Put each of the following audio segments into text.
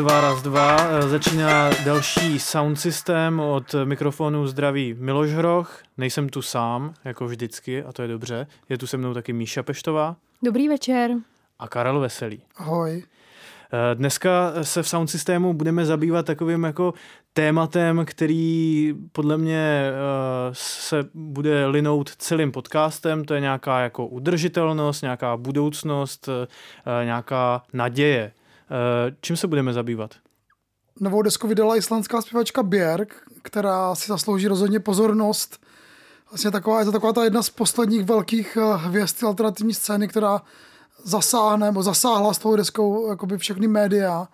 dva, raz, dva. Začíná další sound systém od mikrofonu zdraví Miloš Hroch. Nejsem tu sám, jako vždycky, a to je dobře. Je tu se mnou taky Míša Peštová. Dobrý večer. A Karel Veselý. Ahoj. Dneska se v sound systému budeme zabývat takovým jako tématem, který podle mě se bude linout celým podcastem, to je nějaká jako udržitelnost, nějaká budoucnost, nějaká naděje. Eh, čím se budeme zabývat? Novou desku vydala islandská zpěvačka Björk, která si zaslouží rozhodně pozornost. Vlastně taková, je to taková ta jedna z posledních velkých eh, hvězd alternativní scény, která zasáhne, nebo zasáhla s tou deskou jakoby všechny média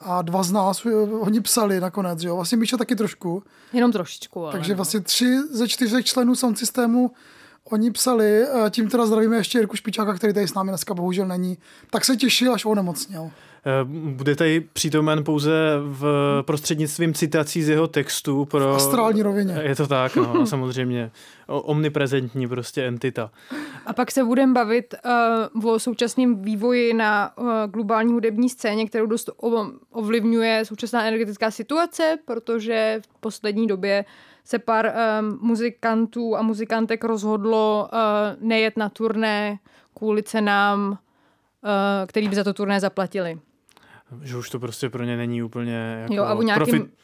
a dva z nás eh, oni psali nakonec, že jo? Vlastně Míša taky trošku. Jenom trošičku, ale Takže vlastně tři ze čtyřech členů sound systému Oni psali, tím teda zdravíme ještě Jirku Špičáka, který tady s námi dneska bohužel není, tak se těšil, až onemocněl. Eh, bude tady přítomen pouze v prostřednictvím citací z jeho textu. Pro... V astrální rovině. Je to tak, no, samozřejmě. Omniprezentní prostě entita. A pak se budeme bavit uh, o současném vývoji na uh, globální hudební scéně, kterou dost ovlivňuje současná energetická situace, protože v poslední době se pár um, muzikantů a muzikantek rozhodlo uh, nejet na turné kvůli cenám, uh, který by za to turné zaplatili že už to prostě pro ně není úplně jako jo, a nějakým... profit,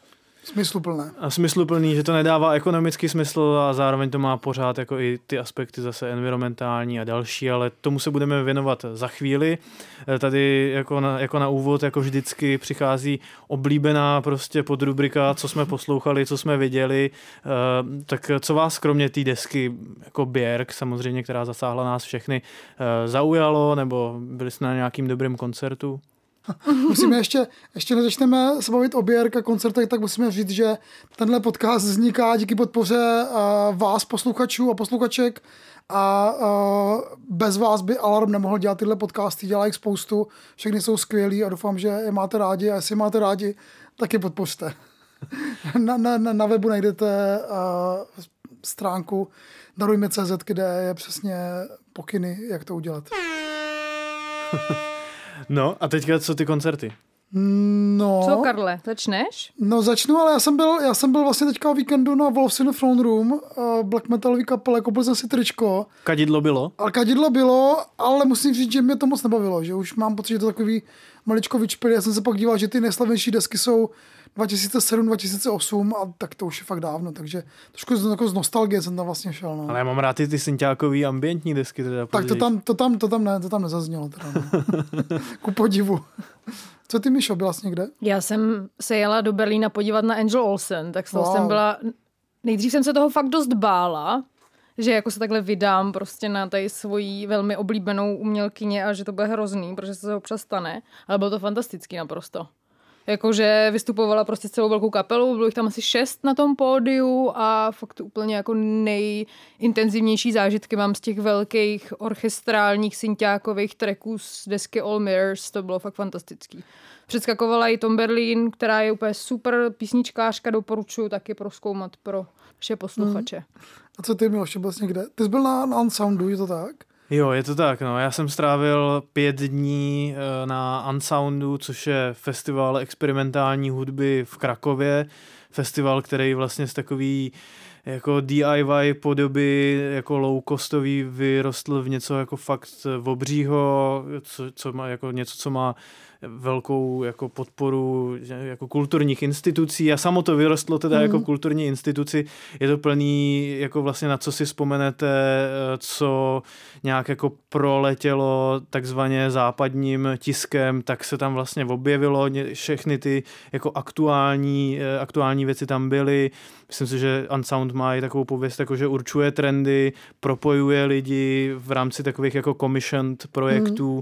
Smysluplné. A smysluplný, že to nedává ekonomický smysl a zároveň to má pořád jako i ty aspekty zase environmentální a další, ale tomu se budeme věnovat za chvíli. Eh, tady jako na, jako na úvod, jako vždycky přichází oblíbená prostě podrubrika, co jsme poslouchali, co jsme viděli. Eh, tak co vás kromě té desky jako Björk, samozřejmě, která zasáhla nás všechny, eh, zaujalo, nebo byli jsme na nějakým dobrým koncertu? musíme ještě, ještě než začneme se bavit o BRK koncertech, tak musíme říct, že tenhle podcast vzniká díky podpoře uh, vás, posluchačů a posluchaček a uh, bez vás by Alarm nemohl dělat tyhle podcasty, dělá jich spoustu, všechny jsou skvělí a doufám, že je máte rádi a jestli máte rádi, tak je podpořte. na, na, na webu najdete uh, stránku darujme.cz, kde je přesně pokyny, jak to udělat. No a teďka co ty koncerty? No. Co, Karle, začneš? No začnu, ale já jsem byl, já jsem byl vlastně teďka o víkendu na Wolves in the Throne Room, uh, black metalový kapele, koupil jsem si tričko. Kadidlo bylo? Ale kadidlo bylo, ale musím říct, že mě to moc nebavilo, že už mám pocit, že to takový maličko vyčpělý. Já jsem se pak díval, že ty nejslavnější desky jsou 2007, 2008 a tak to už je fakt dávno, takže trošku z, jako z nostalgie jsem tam vlastně šel. No. Ale já mám rád ty, ty synťákový ambientní desky. Teda tak to tam, to, tam, to, tam ne, to tam nezaznělo. Teda, no. Ku podivu. Co ty, Mišo, byla jsi někde? Já jsem se jela do Berlína podívat na Angel Olsen, tak wow. jsem byla... Nejdřív jsem se toho fakt dost bála, že jako se takhle vydám prostě na tady svoji velmi oblíbenou umělkyně a že to bude hrozný, protože se to občas stane, ale bylo to fantastický naprosto jakože vystupovala prostě celou velkou kapelu, bylo jich tam asi šest na tom pódiu a fakt úplně jako nejintenzivnější zážitky mám z těch velkých orchestrálních synťákových tracků z desky All Mirrors, to bylo fakt fantastický. Předskakovala i Tom Berlin, která je úplně super písničkářka, doporučuji taky proskoumat pro vše posluchače. Hmm. A co ty, Miloš, byl jsi někde? Ty jsi byl na, na Unsoundu, je to tak? Jo, je to tak, no. Já jsem strávil pět dní eh, na Unsoundu, což je festival experimentální hudby v Krakově. Festival, který vlastně z takový jako DIY podoby, jako low costový vyrostl v něco jako fakt obřího, co, co má jako něco, co má velkou jako podporu jako kulturních institucí a samo to vyrostlo teda mm. jako mhm. kulturní instituci. Je to plný, jako vlastně na co si vzpomenete, eh, co nějak jako proletělo takzvaně západním tiskem, tak se tam vlastně objevilo, všechny ty jako aktuální, eh, věci tam byly. Myslím si, že Unsound má i takovou pověst, jako že určuje trendy, propojuje lidi v rámci takových jako commissioned projektů, mm.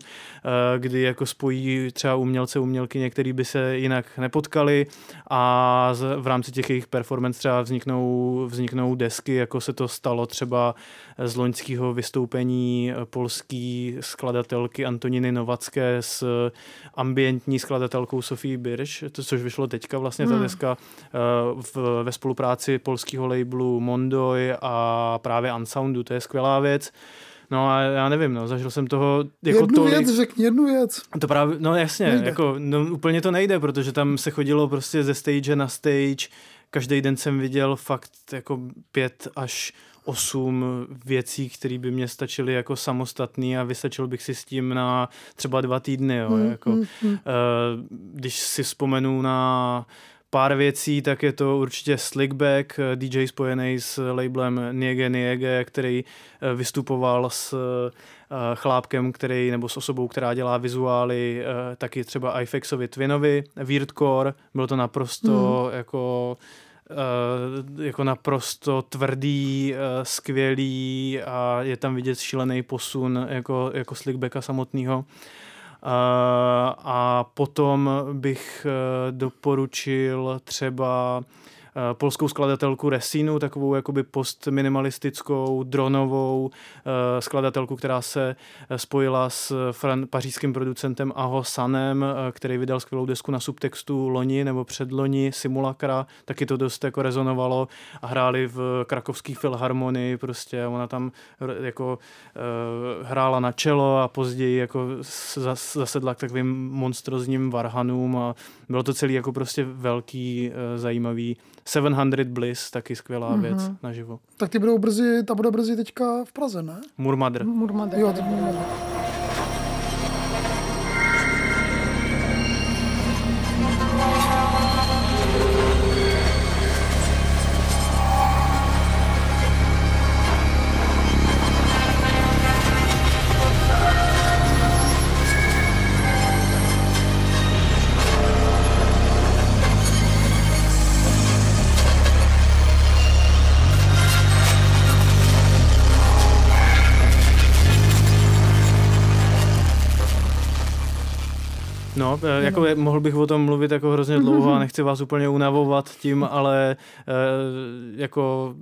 kdy jako spojí třeba umělce, umělky, který by se jinak nepotkali a v rámci těch jejich performance třeba vzniknou, vzniknou desky, jako se to stalo třeba z loňského vystoupení polský skladatelky Antoniny Novacké s ambientní skladatelkou Sofí Birš, to, což vyšlo teďka vlastně ta hmm. deska eh, v, ve spolupráci polského labelu Mondoy a právě Unsoundu, to je skvělá věc. No a já nevím, no, zažil jsem toho jako jednu tolik. věc, řekni jednu věc. To právě, no jasně, Nejde. jako, no, úplně to nejde, protože tam se chodilo prostě ze stage na stage, každý den jsem viděl fakt jako pět až osm věcí, které by mě stačily jako samostatný a vystačil bych si s tím na třeba dva týdny. Jo, Hmm, jako, hmm, hmm. eh, když si vzpomenu na pár věcí, tak je to určitě Slickback, eh, DJ spojený s labelem Niege Niege, který eh, vystupoval s chlápkem, který, nebo s osobou, která dělá vizuály, taky třeba iFixovi Twinovi, Weirdcore, bylo to naprosto Hmm. jako jako naprosto tvrdý, eh, skvělý a je tam vidět šílený posun jako, jako Slickbacka samotného. A potom bych eh, doporučil třeba eh, polskou skladatelku Resinu, takovou jakoby postminimalistickou, dronovou eh, skladatelku, která se eh, spojila s fran- pařížským producentem Aho Sanem, eh, který vydal skvělou desku na subtextu loni nebo předloni, Simulakra, taky to dost jako rezonovalo a hráli v krakovské filharmonii, prostě. Ona tam jako eh, hrála na čelo a později jako zasedla k takovým monstrozním varhanům a bylo to celý jako prostě velký, eh, zajímavý 700 Bliss, taky skvělá Mhm. věc naživo. Tak ty budou brzy, ta bude brzy teďka v Praze, ne? Murmadr. Murmadr. Jo, ty budou No, eh, jako je, mohl bych o tom mluvit jako hrozně dlouho a nechci vás úplně unavovat tím, ale eh, jako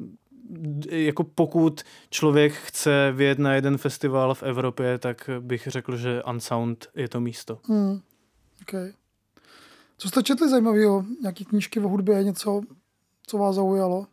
jako pokud člověk chce vyjet na jeden festival v Evropě, tak bych řekl, že Unsound je to místo. Hmm. Okay. Co jste četli zajímavého? Nějaký knížky o hudbě, něco, co vás zaujalo?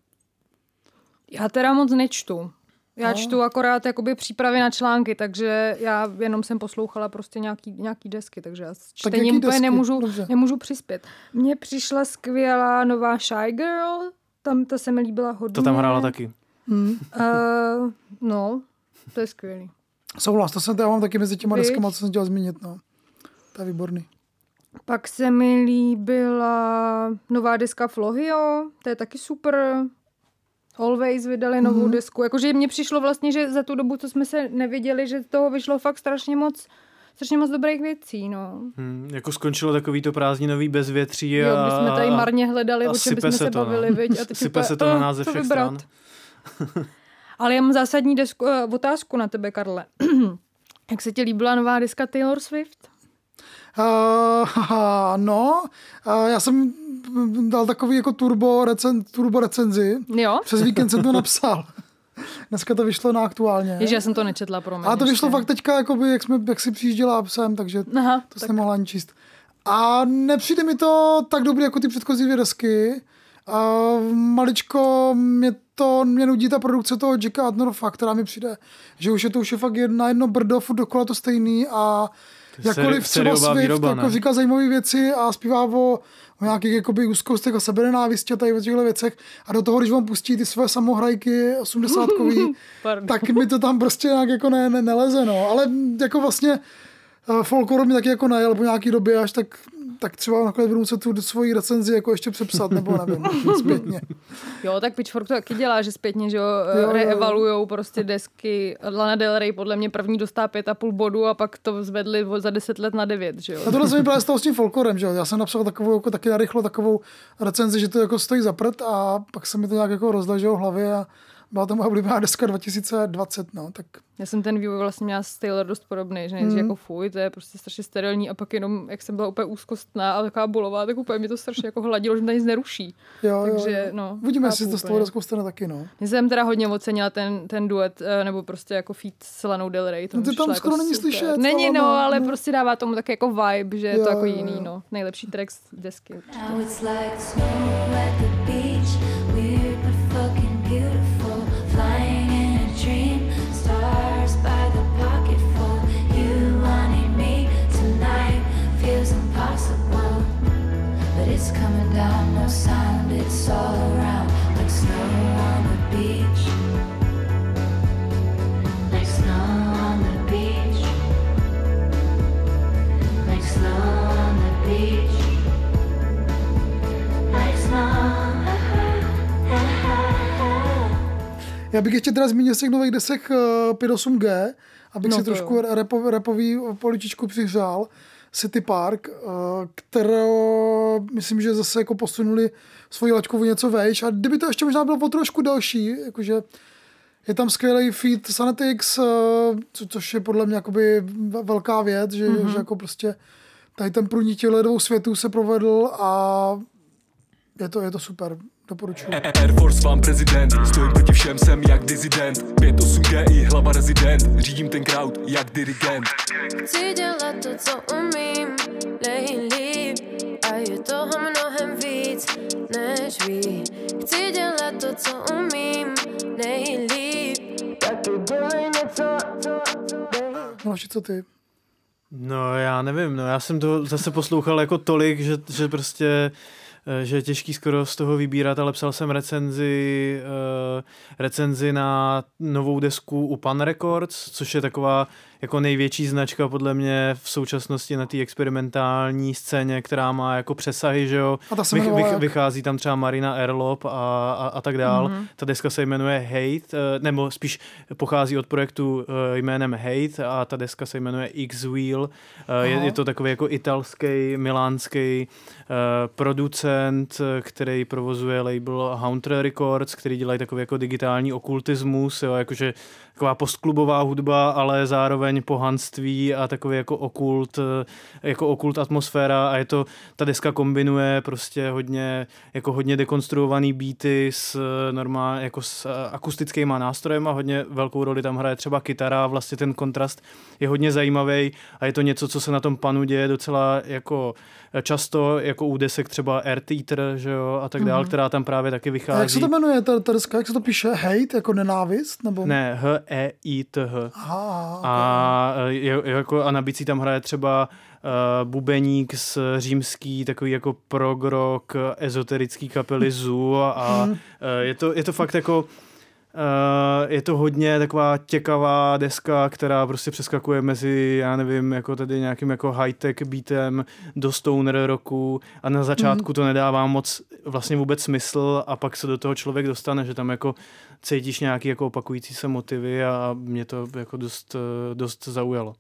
Já teda moc nečtu. Já No. čtu akorát jakoby přípravy na články, takže já jenom jsem poslouchala prostě nějaký, nějaký desky, takže já s čtením úplně desky? nemůžu, Dobře. nemůžu přispět. Mně přišla skvělá nová Shy Girl, tam ta se mi líbila hodně. To tam hrála taky. Hmm. Uh, no, to je skvělý. Souhlas, to jsem já mám taky mezi těma Viď? deskama, co jsem chtěl zmínit. No. To je výborný. Pak se mi líbila nová deska Flohio, to je taky super. Always vydali novou Mhm. mm-hmm. desku. Jakože mně přišlo vlastně, že za tu dobu, co jsme se neviděli, že z toho vyšlo fakt strašně moc, strašně moc dobrých věcí, no. Hmm, jako skončilo takový to prázdninový bezvětří Jo, a, když jsme tady marně hledali, a o čem bychom se se to, no. bavili, viď? A teď Sype se to na "Eh, nás ze všech vybrat?" stran. Ale já mám zásadní desku, uh, otázku na tebe, Karle. Jak se ti líbila nová deska Taylor Swift? Uh, no, uh, já jsem dal takový jako turbo, recen, turbo recenzi. Jo? Přes víkend jsem to napsal. Dneska to vyšlo na aktuálně. Ježi, já jsem to nečetla, pro mě. Ale to vyšlo fakt teďka, jakoby, jak, jsme, jak si přijížděla sem, takže Aha, to tak jsem mohla ani číst. A nepřijde mi to tak dobrý jako ty předchozí dvě desky. A maličko mě to, mě nudí ta produkce toho Jacka Adnorfa, která mi přijde, že už je to už je fakt jedna jedno brdo, furt dokola to stejný a jakkoliv seri- třeba Swift výroba, jako říká zajímavé věci a zpívá o, o nějakých jakoby úzkostech a sebenenávisti a tady o těchto věcech a do toho, když vám pustí ty své samohrajky 80 Pardon. tak mi to tam prostě nějak jako ne, ne, neleze, no. Ale jako vlastně uh, folklor mi taky jako najel po nějaký době, až tak, tak třeba nakonec budu muset tu svoji recenzi jako ještě přepsat, nebo nevím, zpětně. Jo, tak Pitchfork to taky dělá, že zpětně, že jo, Jo, jo. reevalujou prostě desky. Lana Del Rey podle mě první dostá pět a půl bodu a pak to zvedli za deset let na devět, že jo. A tohle se mi právě stalo s tím folklorem, že jo. Já jsem napsal takovou, jako taky narychlo takovou recenzi, že to jako stojí za prd a pak se mi to nějak jako rozleželo v hlavě a byla to moje oblíbená deska 2020, no, tak Já jsem ten vývoj vlastně měla s Taylor dost podobný, že nejdřív Mhm. jako fuj, to je prostě strašně sterilní a pak jenom, jak jsem byla úplně úzkostná a taková bolová, tak úplně mi to strašně jako hladilo, že mě nic neruší. jo, Takže, jo, jo. no, Uvidíme, jestli to s tou deskou stane taky, no. Já jsem teda hodně ocenila ten, ten duet, eh, nebo prostě jako feat s Lanou Del Rey. To No ty tam skoro jako není super. slyšet, Není, no, no, ale no. prostě dává tomu tak jako vibe, že je to Jo, jako jo, jiný, jo. no. Nejlepší track z desky. Now it's like snow at the beach, It's all around like snow on the beach. Like snow on the beach. Like snow on the beach. Like snow. Já bych ještě teda zmínil z těch nových desek uh, 5.8G, abych No si trošku repov, repový poličičku přihřál. City Park, uh, kterou myslím, že zase jako posunuli svoji laťku o něco vejš. A kdyby to ještě možná bylo o trošku další, jakože je tam skvělý feat Sanetix, uh, co, což je podle mě jakoby ve- velká věc, že, mm-hmm. že jako prostě tady ten průnitil ledovou světů se provedl a je to, je to super. Doporučuji. Air Force vám prezident, stojím proti všem, jsem jak dizident. 5-8G i hlava rezident, řídím ten crowd jak dirigent. Chci dělat to, co umím, nejlíp. A je toho mnohem víc, než ví. Chci dělat to, co umím, nejlíp. Taky dělej něco, No, co ty? No já nevím, no já jsem to zase poslouchal jako tolik, že, že prostě že je těžký skoro z toho vybírat, ale psal jsem recenzi, uh, recenzi na novou desku u Pan Records, což je taková jako největší značka podle mě v současnosti na té experimentální scéně, která má jako přesahy, že jo. A ta se Vych, jmenovala vych, jak? vychází tam třeba Marina Erlop a, a, a tak dál. Mm-hmm. Ta deska se jmenuje Hate, eh, nebo spíš pochází od projektu eh, jménem Hate a ta deska se jmenuje X-Wheel. Eh, Je, je to takový jako italský, milánský eh, producent, který provozuje label Haunter Records, který dělají takový jako digitální okultismus, jo, jakože taková postklubová hudba, ale zároveň pohanství a takový jako okult, eh, jako okult atmosféra a je to, ta deska kombinuje prostě hodně, jako hodně dekonstruovaný beaty s eh, normál, jako s eh, akustickýma nástrojema, hodně velkou roli tam hraje třeba kytara, vlastně ten kontrast je hodně zajímavý a je to něco, co se na tom panu děje docela jako často, jako u desek třeba Earth Eater, že jo, a tak dál, která tam právě taky A vychází. jak se to jmenuje, ta, ta deska, jak se to píše? Hate, jako nenávist? Nebo... Ne, H-E-I-T-H. Aha, A, eh, je, je, jako, a na bicí tam hraje třeba uh, bubeník z římský, takový jako prog rock, ezoterický kapely Zoo a uh, je, to, je to fakt jako Uh, je to hodně taková těkavá deska, která prostě přeskakuje mezi, já nevím, jako tady nějakým jako high-tech beatem do stoner rocku a na začátku to nedává moc vlastně vůbec smysl a pak se do toho člověk dostane, že tam jako cítíš nějaký jako opakující se motivy a mě to jako dost, eh, dost zaujalo.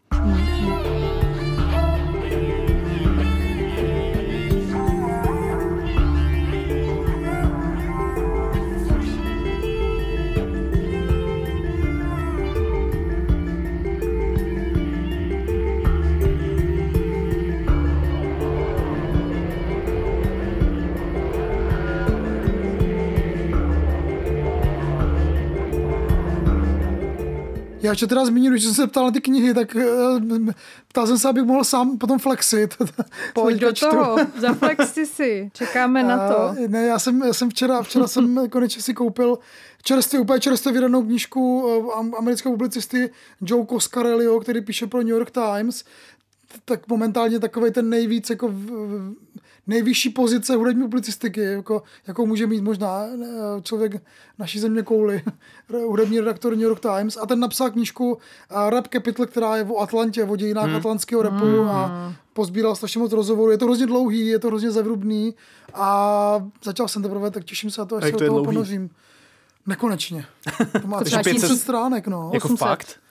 Já ještě teda zmíním, když jsem se ptal na ty knihy, tak eh, ptal jsem se, abych mohl sám potom flexit. Pojď do čtu. toho, zaflexi si, čekáme na to. A, Ne, já jsem, já jsem včera, včera jsem konečně si koupil čerstvě, úplně čerstvě vydanou knížku eh, am- amerického publicisty Joe Coscarelliho, který píše pro New York Times. Tak momentálně takový ten nejvíc jako nejvyšší pozice hudební publicistiky, jako, jakou může mít možná eh, člověk naší země kouli, hudební redaktor New York Times. A ten napsal knížku eh, Rap Capital, která je o Atlantě, o dějinách hmm. atlantského rapu a pozbíral strašně moc rozhovorů. Je to hrozně dlouhý, je to hrozně zevrubný a začal jsem teprve, tak těším se na to, až se to do toho dlouhý? ponořím. Nekonečně. To má Takže 500 500 stránek, no. Jako 800. fakt?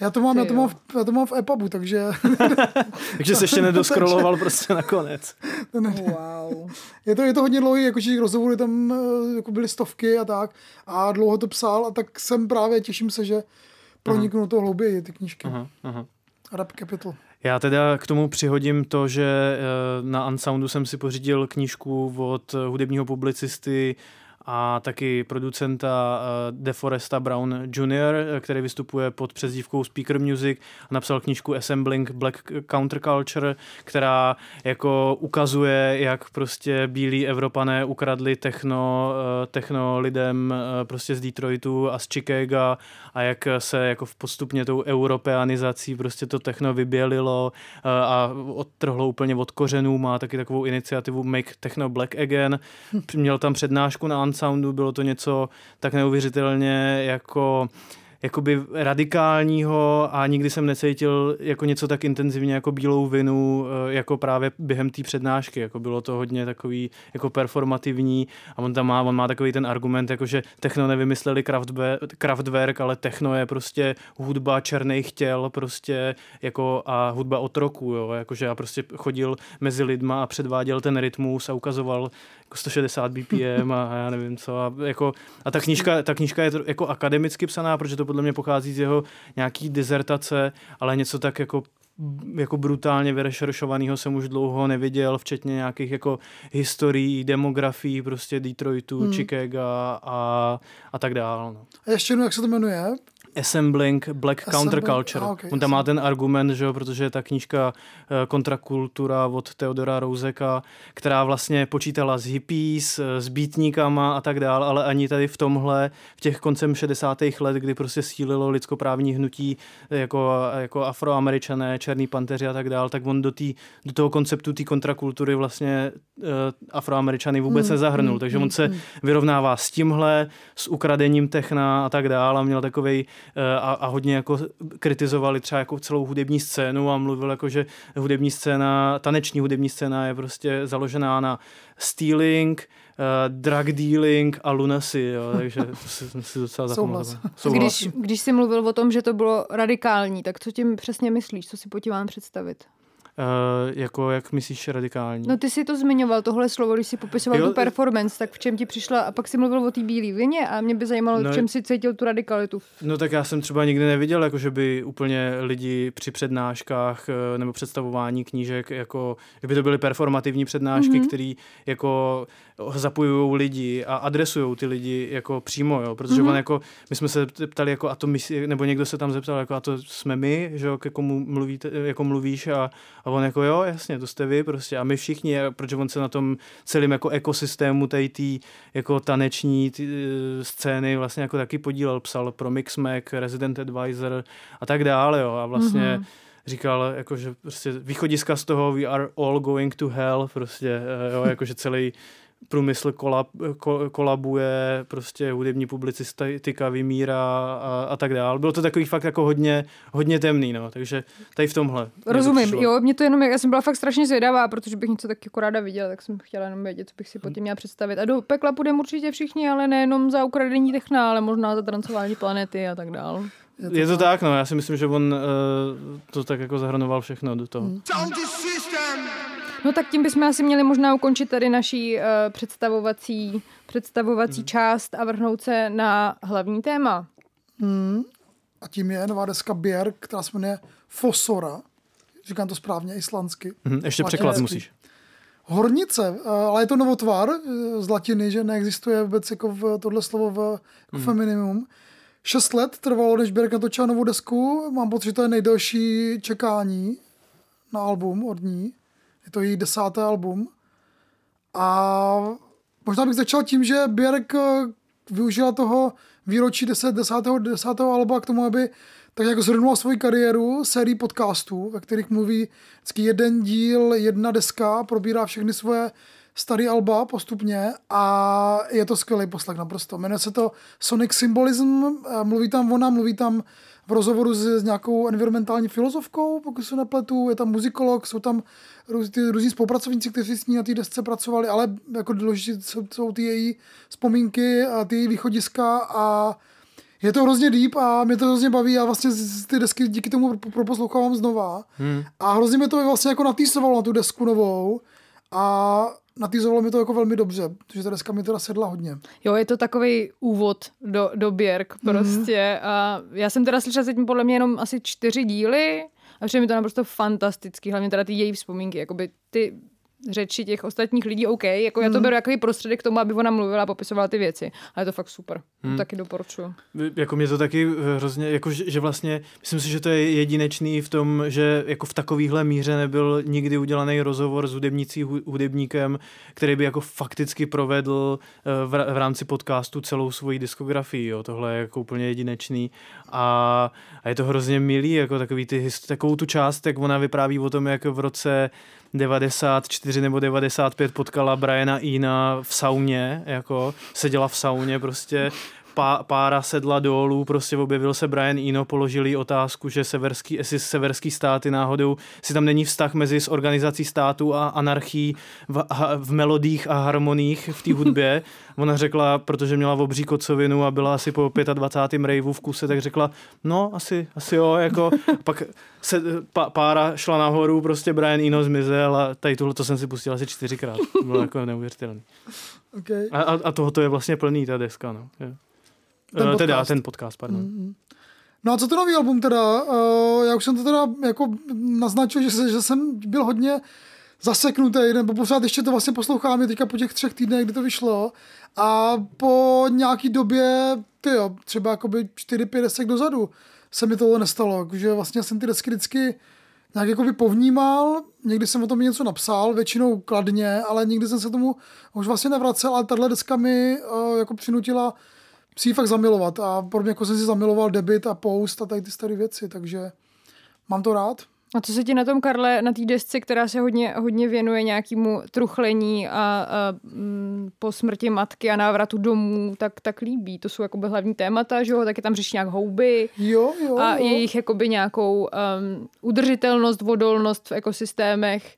Já to mám, já to mám, v, já to mám v EPUBu, takže Takže se ještě nedoskroloval prostě nakonec. Wow. je to, je to hodně dlouhý, jakože těch rozhovorů tam eh, jako byly stovky a tak a dlouho to psal a tak jsem právě, těším se, že proniknu do toho hlouběji ty knížky. Aha, aha. Rap Capital. Já teda k tomu přihodím to, že eh, na Unsoundu jsem si pořídil knížku od hudebního publicisty a taky producenta uh, DeForesta Brown Jr., který vystupuje pod přezdívkou Speaker Music a napsal knížku Assembling Black Counterculture, která jako ukazuje, jak prostě bílí Evropané ukradli techno, uh, techno lidem prostě z Detroitu a z Chicaga a jak se jako v postupně tou europeanizací prostě to techno vybělilo a odtrhlo úplně od kořenů, má taky takovou iniciativu Make Techno Black Again. Měl tam přednášku na Unsoundu, bylo to něco tak neuvěřitelně jako jakoby radikálního a nikdy jsem necítil jako něco tak intenzivně jako bílou vinu, eh, jako právě během té přednášky, jako bylo to hodně takový jako performativní a on tam má, on má takový ten argument, jako že techno nevymysleli Kraftwerk ale techno je prostě hudba černých těl prostě jako a hudba otroků, jo, jakože já prostě chodil mezi lidma a předváděl ten rytmus a ukazoval jako 160 BPM a já nevím co a, jako, a ta knížka, ta knížka je to jako akademicky psaná, protože to podle mě pochází z jeho nějaký dizertace, ale něco tak jako jako brutálně vyrešeršovaného jsem už dlouho neviděl, včetně nějakých jako historií, demografií prostě Detroitu, hmm. Chicago a, a tak dál. No. A ještě jednou, jak se to jmenuje? Assembling Black Assembling, Counterculture. ah, okay, On tam má ten argument, že jo, protože je ta knížka eh, Kontrakultura od Teodora Rouzeka, která vlastně počítala s hippies, eh, s beatníkama a tak dál, ale ani tady v tomhle, v těch koncem 60. let, kdy prostě sílilo lidskoprávní hnutí eh, jako, jako afroameričané, černý panteři a tak dál, tak on do, tý, do toho konceptu té kontrakultury vlastně uh, afroameričany vůbec Hmm, nezahrnul. hmm, Takže hmm, on se hmm. vyrovnává s tímhle, s ukradením techna a tak dál a měl takovej a, a hodně jako kritizovali třeba jako celou hudební scénu a mluvil jako, že hudební scéna, taneční hudební scéna je prostě založená na stealing, uh, drug dealing a lunacy, jo, takže jsem si docela Souhlas. zapamatoval. Když, když jsi mluvil o tom, že to bylo radikální, tak co tím přesně myslíš? Co si po tím mám představit? Uh, jako jak myslíš radikální? No ty si to zmiňoval, tohle slovo, když si popisoval Jo, tu performance, tak v čem ti přišla, a pak si mluvil o té bílé vině a mě by zajímalo, No, v čem si cítil tu radikalitu. No tak já jsem třeba nikdy neviděl, jako že by úplně lidi při přednáškách eh, nebo představování knížek, jako, že by to byly performativní přednášky, Mhm. mm-hmm. které jako zapojují lidi a adresují ty lidi jako přímo, jo, protože Mhm. mm-hmm. on jako, my jsme se ptali, jako a to myslí, nebo někdo se tam zeptal, jako a to jsme my, že jo, ke komu mluvíte, jako mluvíš a, a on jako jo, jasně, to jste vy prostě a my všichni, protože on se na tom celém jako ekosystému tady tý jako taneční tý, eh, scény vlastně jako taky podílel, psal pro Mixmac, Resident Advisor a tak dále, jo, a vlastně Mhm. mm-hmm říkal, jako, že prostě východiska z toho we are all going to hell, prostě, eh, jo, jako, že celý průmysl kolab, ko, kolabuje, prostě hudební publicistika vymírá a, a tak dál. Bylo to takový fakt jako hodně, hodně temný, no, takže tady v tomhle. mě to Rozumím, přišlo. jo, mě to jenom, já jsem byla fakt strašně zvědavá, protože bych něco tak jako ráda viděla, tak jsem chtěla jenom vědět, co bych si pod tím měla představit. A do pekla půjdeme určitě všichni, ale nejenom za ukradení techna, ale možná za trancování planety a tak dál. Je to tak, no, já si myslím, že on uh, to tak jako zahrnoval všechno do toho. Hmm. No tak tím bychom asi měli možná ukončit tady naší uh, představovací, představovací Mhm. část a vrhnout se na hlavní téma. A tím je nová deska Björk, která se jmenuje Fosora. Říkám to správně, islandsky. Mhm, ještě překlad musíš. Hornice, eh, ale je to novotvar eh, z latiny, že neexistuje vůbec jako v, tohle slovo v jako Hmm. feminimum. Šest let trvalo, než Björk natočila novou desku. Mám pocit, že to je nejdelší čekání na album od ní. Je to její desáté album. A možná bych začal tím, že Björk eh, využila toho výročí 10, 10. 10. alba k tomu, aby tak jako zhrnula svoji kariéru sérií podcastů, ve kterých mluví vždycky jeden díl, jedna deska, probírá všechny svoje starý alba postupně a je to skvělý poslech naprosto. Jmenuje se to Sonic Symbolism, eh, mluví tam ona, mluví tam v rozhovoru s, s nějakou environmentální filozofkou, pokud se nepletu, je tam muzikolog, jsou tam růz, ty různí spolupracovníci, kteří s ní na té desce pracovali, ale jako důležité jsou, jsou ty její vzpomínky a ty její východiska a je to hrozně deep a mě to hrozně baví a vlastně ty desky díky tomu pro- proposlouchávám znova. Hmm. A hrozně mě to vlastně jako natýsovalo na tu desku novou a natýzovalo mi to jako velmi dobře, protože ta deska mi teda sedla hodně. Jo, je to takový úvod do, do Björk Mhm. prostě. A já jsem teda slyšela zatím podle mě jenom asi čtyři díly a přijde mi to naprosto fantastický, hlavně teda ty její vzpomínky, jakoby ty řeči těch ostatních lidí, OK, jako já Hmm. to beru jako prostředek k tomu, aby ona mluvila a popisovala ty věci. Ale je to fakt super. To taky doporučuju. Jako mě to taky eh, hrozně, jako že, že vlastně, myslím si, že to je jedinečný v tom, že jako v takovýhle míře nebyl nikdy udělaný rozhovor s hudebnící, hu- hudebníkem, který by jako fakticky provedl eh, v, v rámci podcastu celou svoji diskografii, jo. Tohle je jako úplně jedinečný a, a je to hrozně milý, jako takový ty, takovou tu část, jak ona vypráví o tom, jak v roce 94 nebo 95 potkala Briana Ina v sauně, jako seděla v sauně prostě, pá, pára sedla dolů, prostě objevil se Brian Eno, položil jí otázku, že severský, jestli severský státy náhodou, si tam není vztah mezi s organizací států a anarchií v, ha- v melodích a harmoních v té hudbě. Ona řekla, protože měla obří kocovinu a byla asi po 25. raveu v kuse, tak řekla, no asi, asi jo, jako pak se, pa, pára šla nahoru, prostě Brian Eno zmizel a tady tohle to jsem si pustil asi čtyřikrát. Bylo jako neuvěřitelný. Okay. A, a, a tohoto je vlastně plný ta deska, no. Je. Ten Eh, Teda podcast. ten podcast, pardon. Mm. No a co to nový album teda? Uh, já už jsem to teda jako naznačil, že, se, že jsem byl hodně zaseknutý, nebo pořád ještě to vlastně poslouchám je teďka po těch třech týdnech, kdy to vyšlo. A po nějaký době, ty jo, třeba jakoby 4-5 desek dozadu se mi tohle nestalo, že vlastně jsem ty desky vždycky nějak jakoby povnímal, někdy jsem o tom něco napsal, většinou kladně, ale nikdy jsem se tomu už vlastně nevracel, ale tahle deska mi uh, jako přinutila si ji fakt zamilovat a podobně jako jsem si zamiloval debit a post a tady ty staré věci, takže mám to rád. A co se ti na tom, Karle, na té desce, která se hodně, hodně věnuje nějakému truchlení a, a mm, po smrti matky a návratu domů, tak, tak líbí? To jsou jakoby hlavní témata, že jo? Taky tam řeší nějak houby Jo, jo, a jo. jejich jakoby nějakou um, udržitelnost, vodolnost v ekosystémech.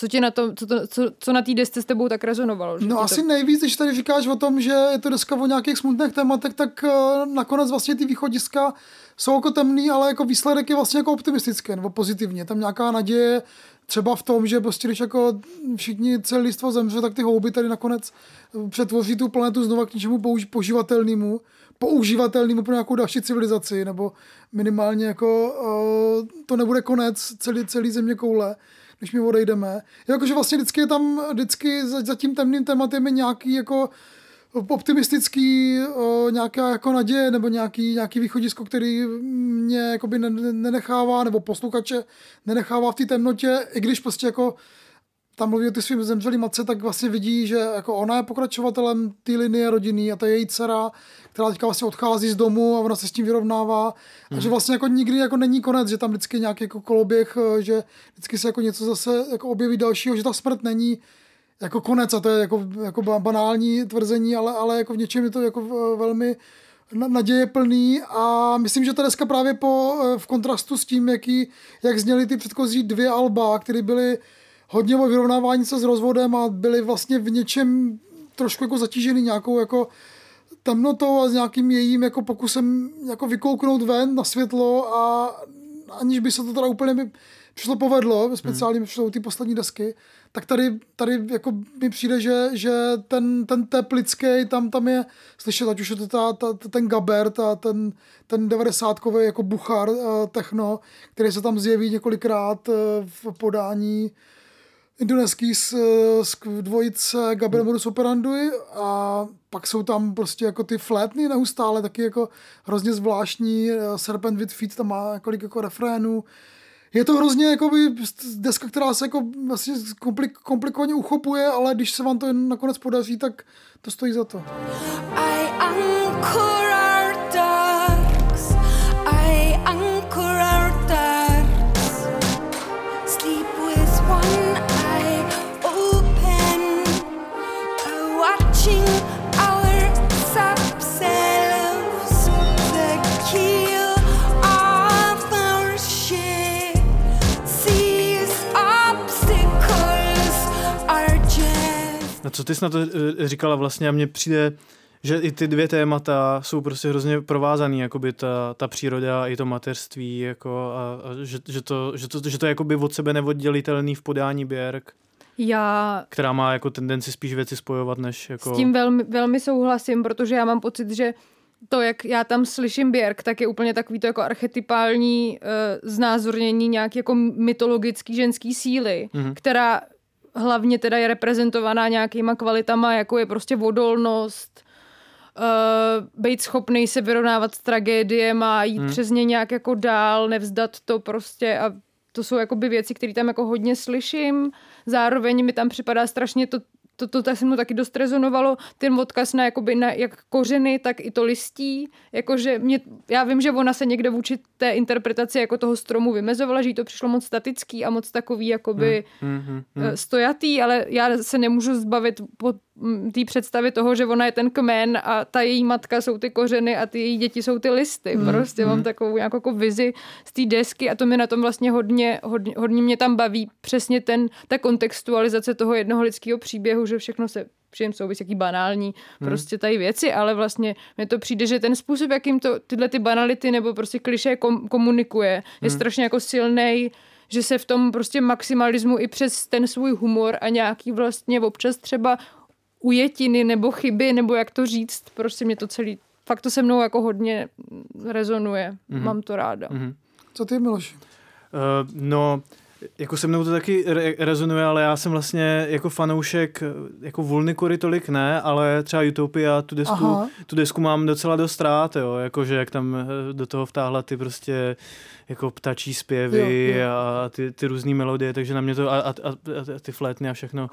Co, ti na tom, co, to, co, co na té desce s tebou tak rezonovalo? Že No asi to... nejvíc, když tady říkáš o tom, že je to deska o nějakých smutných tématech, tak eh, nakonec vlastně ty východiska jsou jako temný, ale jako výsledek je vlastně jako optimistický nebo pozitivně. Tam nějaká naděje třeba v tom, že prostě když jako všichni celý lidstvo zemře, tak ty houby tady nakonec eh, přetvoří tu planetu znova k něčemu použ- poživatelnému, používatelnému pro nějakou další civilizaci, nebo minimálně jako uh, to nebude konec celý, celý země koule když my odejdeme. Jakože vlastně vždycky je tam, vždycky za, za tím temným tématem je nějaký jako optimistický o, nějaká jako naděje nebo nějaký, nějaký východisko, který mě jakoby ne- ne- nenechává, nebo posluchače nenechává v té temnotě, i když prostě jako tam mluví o ty svým zemřelý matce, tak vlastně vidí, že jako ona je pokračovatelem té linie rodiny a ta je její dcera, která teďka vlastně odchází z domu a ona se s tím vyrovnává. A že vlastně jako nikdy jako není konec, že tam vždycky je nějaký jako koloběh, eh, že vždycky se jako něco zase jako objeví dalšího, že ta smrt není jako konec a to je jako, jako ba- banální tvrzení, ale, ale jako v něčem je to jako v- velmi na- naděje plný a myslím, že ta deska právě po, eh, v kontrastu s tím, jaký, jak zněly ty předchozí dvě alba, které byly hodně o vyrovnávání se s rozvodem a byly vlastně v něčem trošku jako zatížený nějakou jako temnotou a s nějakým jejím jako pokusem jako vykouknout ven na světlo a aniž by se to teda úplně mi přišlo povedlo, speciálně hmm. ty poslední desky, tak tady, tady jako mi přijde, že, že ten, ten tep lidský tam, tam je slyšet, ať už je to ta, ta, ten gaber, ta, ten, ten 90 jako buchar uh, techno, který se tam zjeví několikrát uh, v podání indoneský z, z dvojice Gabriel Modus Operandi a pak jsou tam prostě jako ty flétny neustále, taky jako hrozně zvláštní, eh, Serpent with Feet tam má několik jako refrénů. Je to hrozně jako by deska, která se jako vlastně komplik, komplikovaně uchopuje, ale když se vám to nakonec podaří, tak to stojí za to. I anchor our co ty jsi na to eh, říkala vlastně a mně přijde, že i ty dvě témata jsou prostě hrozně provázaný, jakoby ta, ta příroda i to mateřství, jako a, a že, že, to, že, to, že to je jakoby od sebe neoddělitelný v podání Björk, Já která má jako tendenci spíš věci spojovat, než jako... S tím velmi, velmi souhlasím, protože já mám pocit, že to, jak já tam slyším Björk, tak je úplně takový to jako archetypální uh, znázornění nějaký jako mytologický ženský síly, Mhm. mm-hmm. která hlavně teda je reprezentovaná nějakýma kvalitama, jako je prostě vodolnost, uh, být schopný se vyrovnávat s tragédiem a jít hmm. přes ně nějak jako dál, nevzdat to prostě a to jsou jakoby věci, které tam jako hodně slyším. Zároveň mi tam připadá strašně to, to, to tak se mnou taky dost rezonovalo, ten odkaz na, jakoby na jak kořeny, tak i to listí, jakože mě, já vím, že ona se někde vůči té interpretaci jako toho stromu vymezovala, že jí to přišlo moc statický a moc takový jakoby Hmm, hmm, hmm. eh, stojatý, ale já se nemůžu zbavit po té představy toho, že ona je ten kmen a ta její matka jsou ty kořeny a ty její děti jsou ty listy. Hmm, Prostě mám takovou nějakou jako vizi z té desky a to mi na tom vlastně hodně, hodně, hodně mě tam baví. Přesně ten, ta kontextualizace toho jednoho lidského příběhu, že všechno se všem jsou jaký banální Hmm. prostě tady věci, ale vlastně mi to přijde, že ten způsob, jakým to tyhle ty banality nebo prostě kliše kom, komunikuje, je Hmm. strašně jako silnej že se v tom prostě maximalismu i přes ten svůj humor a nějaký vlastně občas třeba ujetiny nebo chyby, nebo jak to říct, prostě mě to celý, fakt to se mnou jako hodně rezonuje. Mhm. Mám to ráda. Mhm. Co ty, Miloš? Uh, no, jako se mnou to taky re- rezonuje, ale já jsem vlastně jako fanoušek, eh, jako Vulnikory tolik ne, ale třeba Utopia, tu desku, Aha. tu desku mám docela dost rád, jo, jakože jak tam eh, do toho vtáhla ty prostě jako ptačí zpěvy Jo, jo. a ty, ty různé melodie, takže na mě to a, a, a, ty flétny a všechno,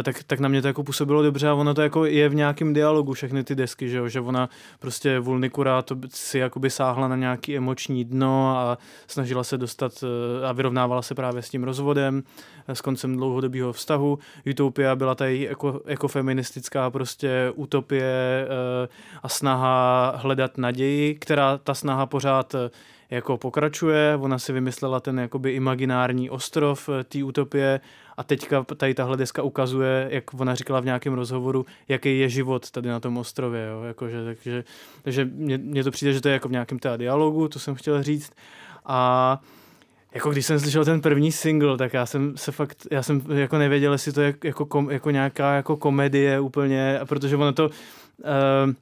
eh, tak, tak na mě to jako působilo dobře a ono to jako je v nějakém dialogu všechny ty desky, že, jo, že ona prostě Vulnikura to si jakoby sáhla na nějaký emoční dno a snažila se dostat eh, a vyrovnávala se právě s tím rozvodem, eh, s koncem dlouhodobého vztahu. Utopia byla tady jako, jako feministická prostě utopie a snaha hledat naději, která ta snaha pořád jako pokračuje. Ona si vymyslela ten jakoby imaginární ostrov eh, té utopie a teďka tady tahle deska ukazuje, jak ona říkala v nějakém rozhovoru, jaký je život tady na tom ostrově. Jo? Jakože, takže takže mně, mně to přijde, že to je jako v nějakém teda dialogu, to jsem chtěl říct. A jako když jsem slyšel ten první single, tak já jsem se fakt, já jsem jako nevěděl, jestli to je jako, kom, jako nějaká jako komedie úplně, protože ono to, uh,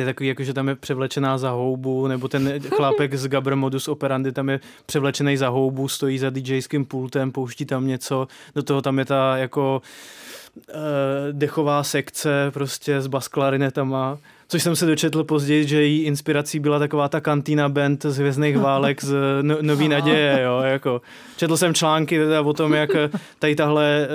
to je takový, jako, že tam je převlečená za houbu, nebo ten chlápek z Gabr Modus Operandi tam je převlečený za houbu, stojí za DJským pultem, pouští tam něco, do toho tam je ta jako uh, dechová sekce prostě s basklarinetama, což jsem se dočetl později, že její inspirací byla taková ta kantína band z Hvězdných válek z no, Nový naděje, jo, jako. Četl jsem články teda o tom, jak tady tahle,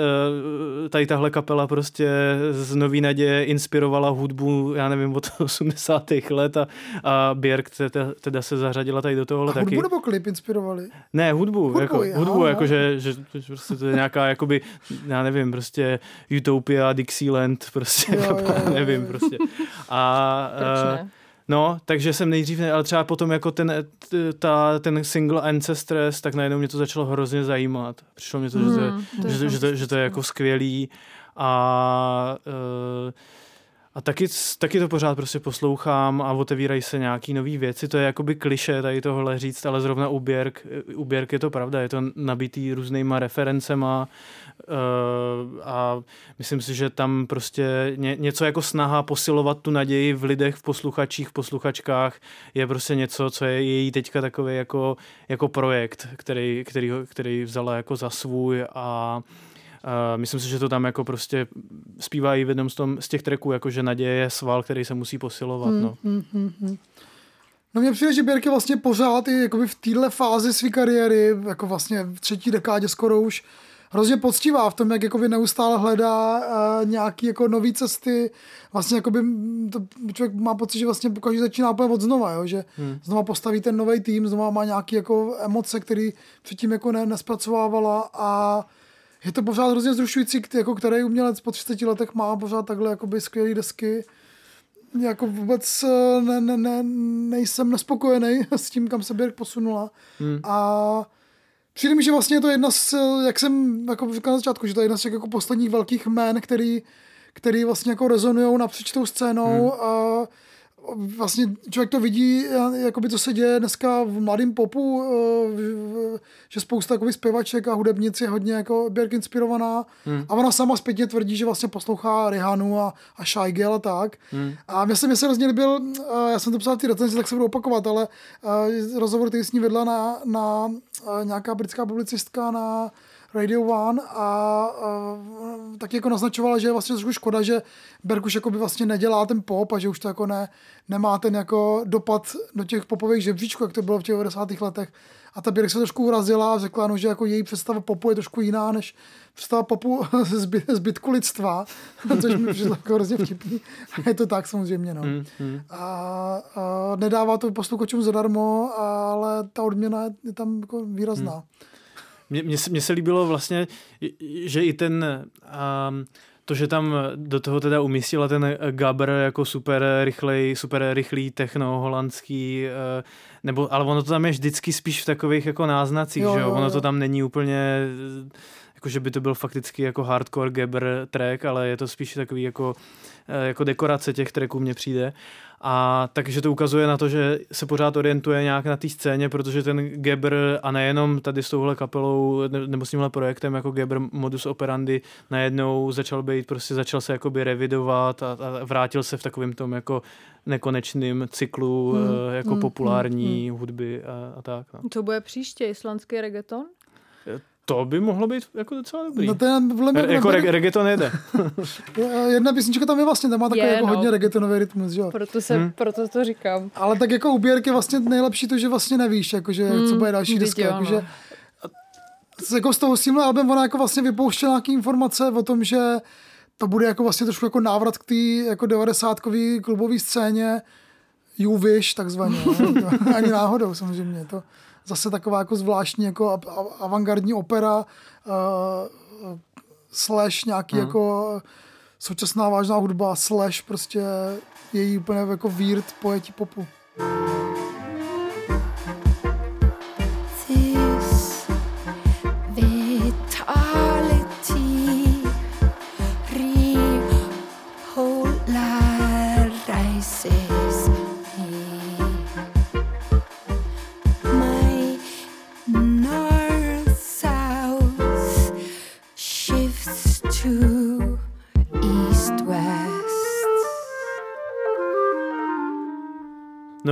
eh, tady tahle kapela prostě z Nový naděje inspirovala hudbu, já nevím, od 80. let a, a Björk teda, teda se zařadila tady do tohohle A taky. hudbu nebo klip inspirovali? Ne, hudbu, Hudbu, jako, jo, hudbu, jo. jako že, že, že prostě to je nějaká, jakoby, já nevím, prostě Utopia, Dixieland, prostě, Jo, jo, jo, jo, nevím, prostě. A, Proč eh, ne? No, takže jsem nejdřív, ne, ale třeba potom jako ten, t- ta, ten single Ancestors, tak najednou mě to začalo hrozně zajímat. Přišlo mi to, že Hmm, to je že, to, že, to, že to je jako skvělý a uh, a taky, taky to pořád prostě poslouchám a otevírají se nějaký nové věci. To je jakoby kliše tady tohle říct, ale zrovna u Björk, u Björk je to pravda. Je to nabitý různýma referencema uh, a myslím si, že tam prostě ně, něco jako snaha posilovat tu naději v lidech, v posluchačích, v posluchačkách je prostě něco, co je její teďka takový jako, jako projekt, který, který, který vzala jako za svůj a Uh, myslím si, že to tam jako prostě zpívá i v jednom z, tom, z těch tracků, jako že naděje je sval, který se musí posilovat. Hmm, No. hmm, hmm, hmm. No mně přijde, že je vlastně pořád i jakoby v téhle fázi své kariéry, jako vlastně v třetí dekádě skoro už, hrozně poctivá v tom, jak jakoby neustále hledá uh, nějaký jako nové cesty. Vlastně jakoby mm, to člověk má pocit, že vlastně každý začíná úplně od znova, jo? že hmm. znova postaví ten nový tým, znova má nějaké jako emoce, které předtím jako ne, nespracovávala a je to pořád hrozně zrušující, jako který umělec po 30 letech má pořád takhle jakoby skvělé desky. Jako vůbec eh, ne, ne, ne, nejsem nespokojený s tím, kam se Björk posunula. Hmm. A přijde mi, že vlastně je to jedna z, jak jsem jako říkal na začátku, že to je jedna z těch jako posledních velkých jmén, který, který vlastně jako rezonují napříč tou scénou hmm. a vlastně člověk to vidí, jakoby co se děje dneska v mladém popu, eh, že spousta jakoby zpěvaček a hudebnic je hodně jako Björk inspirovaná hmm. a ona sama zpětně tvrdí, že vlastně poslouchá Rihanu a, a Shy Girl a tak. Hmm. A mě se, mě se hrozně líbil, eh, já jsem to psal v té recenzi, tak se budu opakovat, ale eh, rozhovor, který s ní vedla na, na eh, nějaká britská publicistka na Radio One a, a tak jako naznačovala, že je vlastně trošku škoda, že Berg už jako by vlastně nedělá ten pop a že už to jako ne, nemá ten jako dopad do těch popových žebříčků, jak to bylo v těch 90. letech. A ta Birk se trošku urazila a řekla, no, že jako její představa popu je trošku jiná než představa popu zby, zbytku lidstva, což mi přišlo jako hrozně vtipný. A je to tak samozřejmě. No. Mm, mm. A, a nedává to posluchačům zadarmo, ale ta odměna je, je tam jako výrazná. Mně, mně, se, mně se líbilo vlastně, že i ten... Um, to, že tam do toho teda umístila ten Gabr jako super rychlej, super rychlý techno holandský, eh, nebo, ale ono to tam je vždycky spíš v takových jako náznacích, Jo, že jo? jo, Ono jo. to tam není úplně jako že by to byl fakticky jako hardcore Gabber track, ale je to spíš takový jako, eh, jako dekorace těch tracků mně přijde. A takže to ukazuje na to, že se pořád orientuje nějak na té scéně, protože ten Geber a nejenom tady s touhle kapelou ne- nebo s tímhle projektem jako Geber modus operandi najednou začal být, prostě začal se jakoby revidovat a, a vrátil se v takovém tom jako nekonečným cyklu Hmm, hmm, jako hmm, populární hmm, hudby a, a tak. No. Co bude příště? Islandský reggaeton? To by mohlo být jako docela dobrý. No ten, podle mě, Re- jako reg- reggaeton jede. jedna písnička tam je vlastně, tam má takový Je, jako no. hodně reggaetonový rytmus, že jo. Proto, se, Hmm. proto to říkám. Ale tak jako u Björk je vlastně nejlepší to, že vlastně nevíš, jakože, Hmm, co bude další jo, Jakože, no. s- jako s tou s tímhle albem ona jako vlastně vypouštěla nějaké informace o tom, že to bude jako vlastně trošku jako návrat k té jako 90 klubové scéně You Wish takzvaně. Ani náhodou samozřejmě. To zase taková jako zvláštní jako avantgardní opera uh, slash nějaký jako současná vážná hudba slash prostě její úplně jako weird pojetí popu. This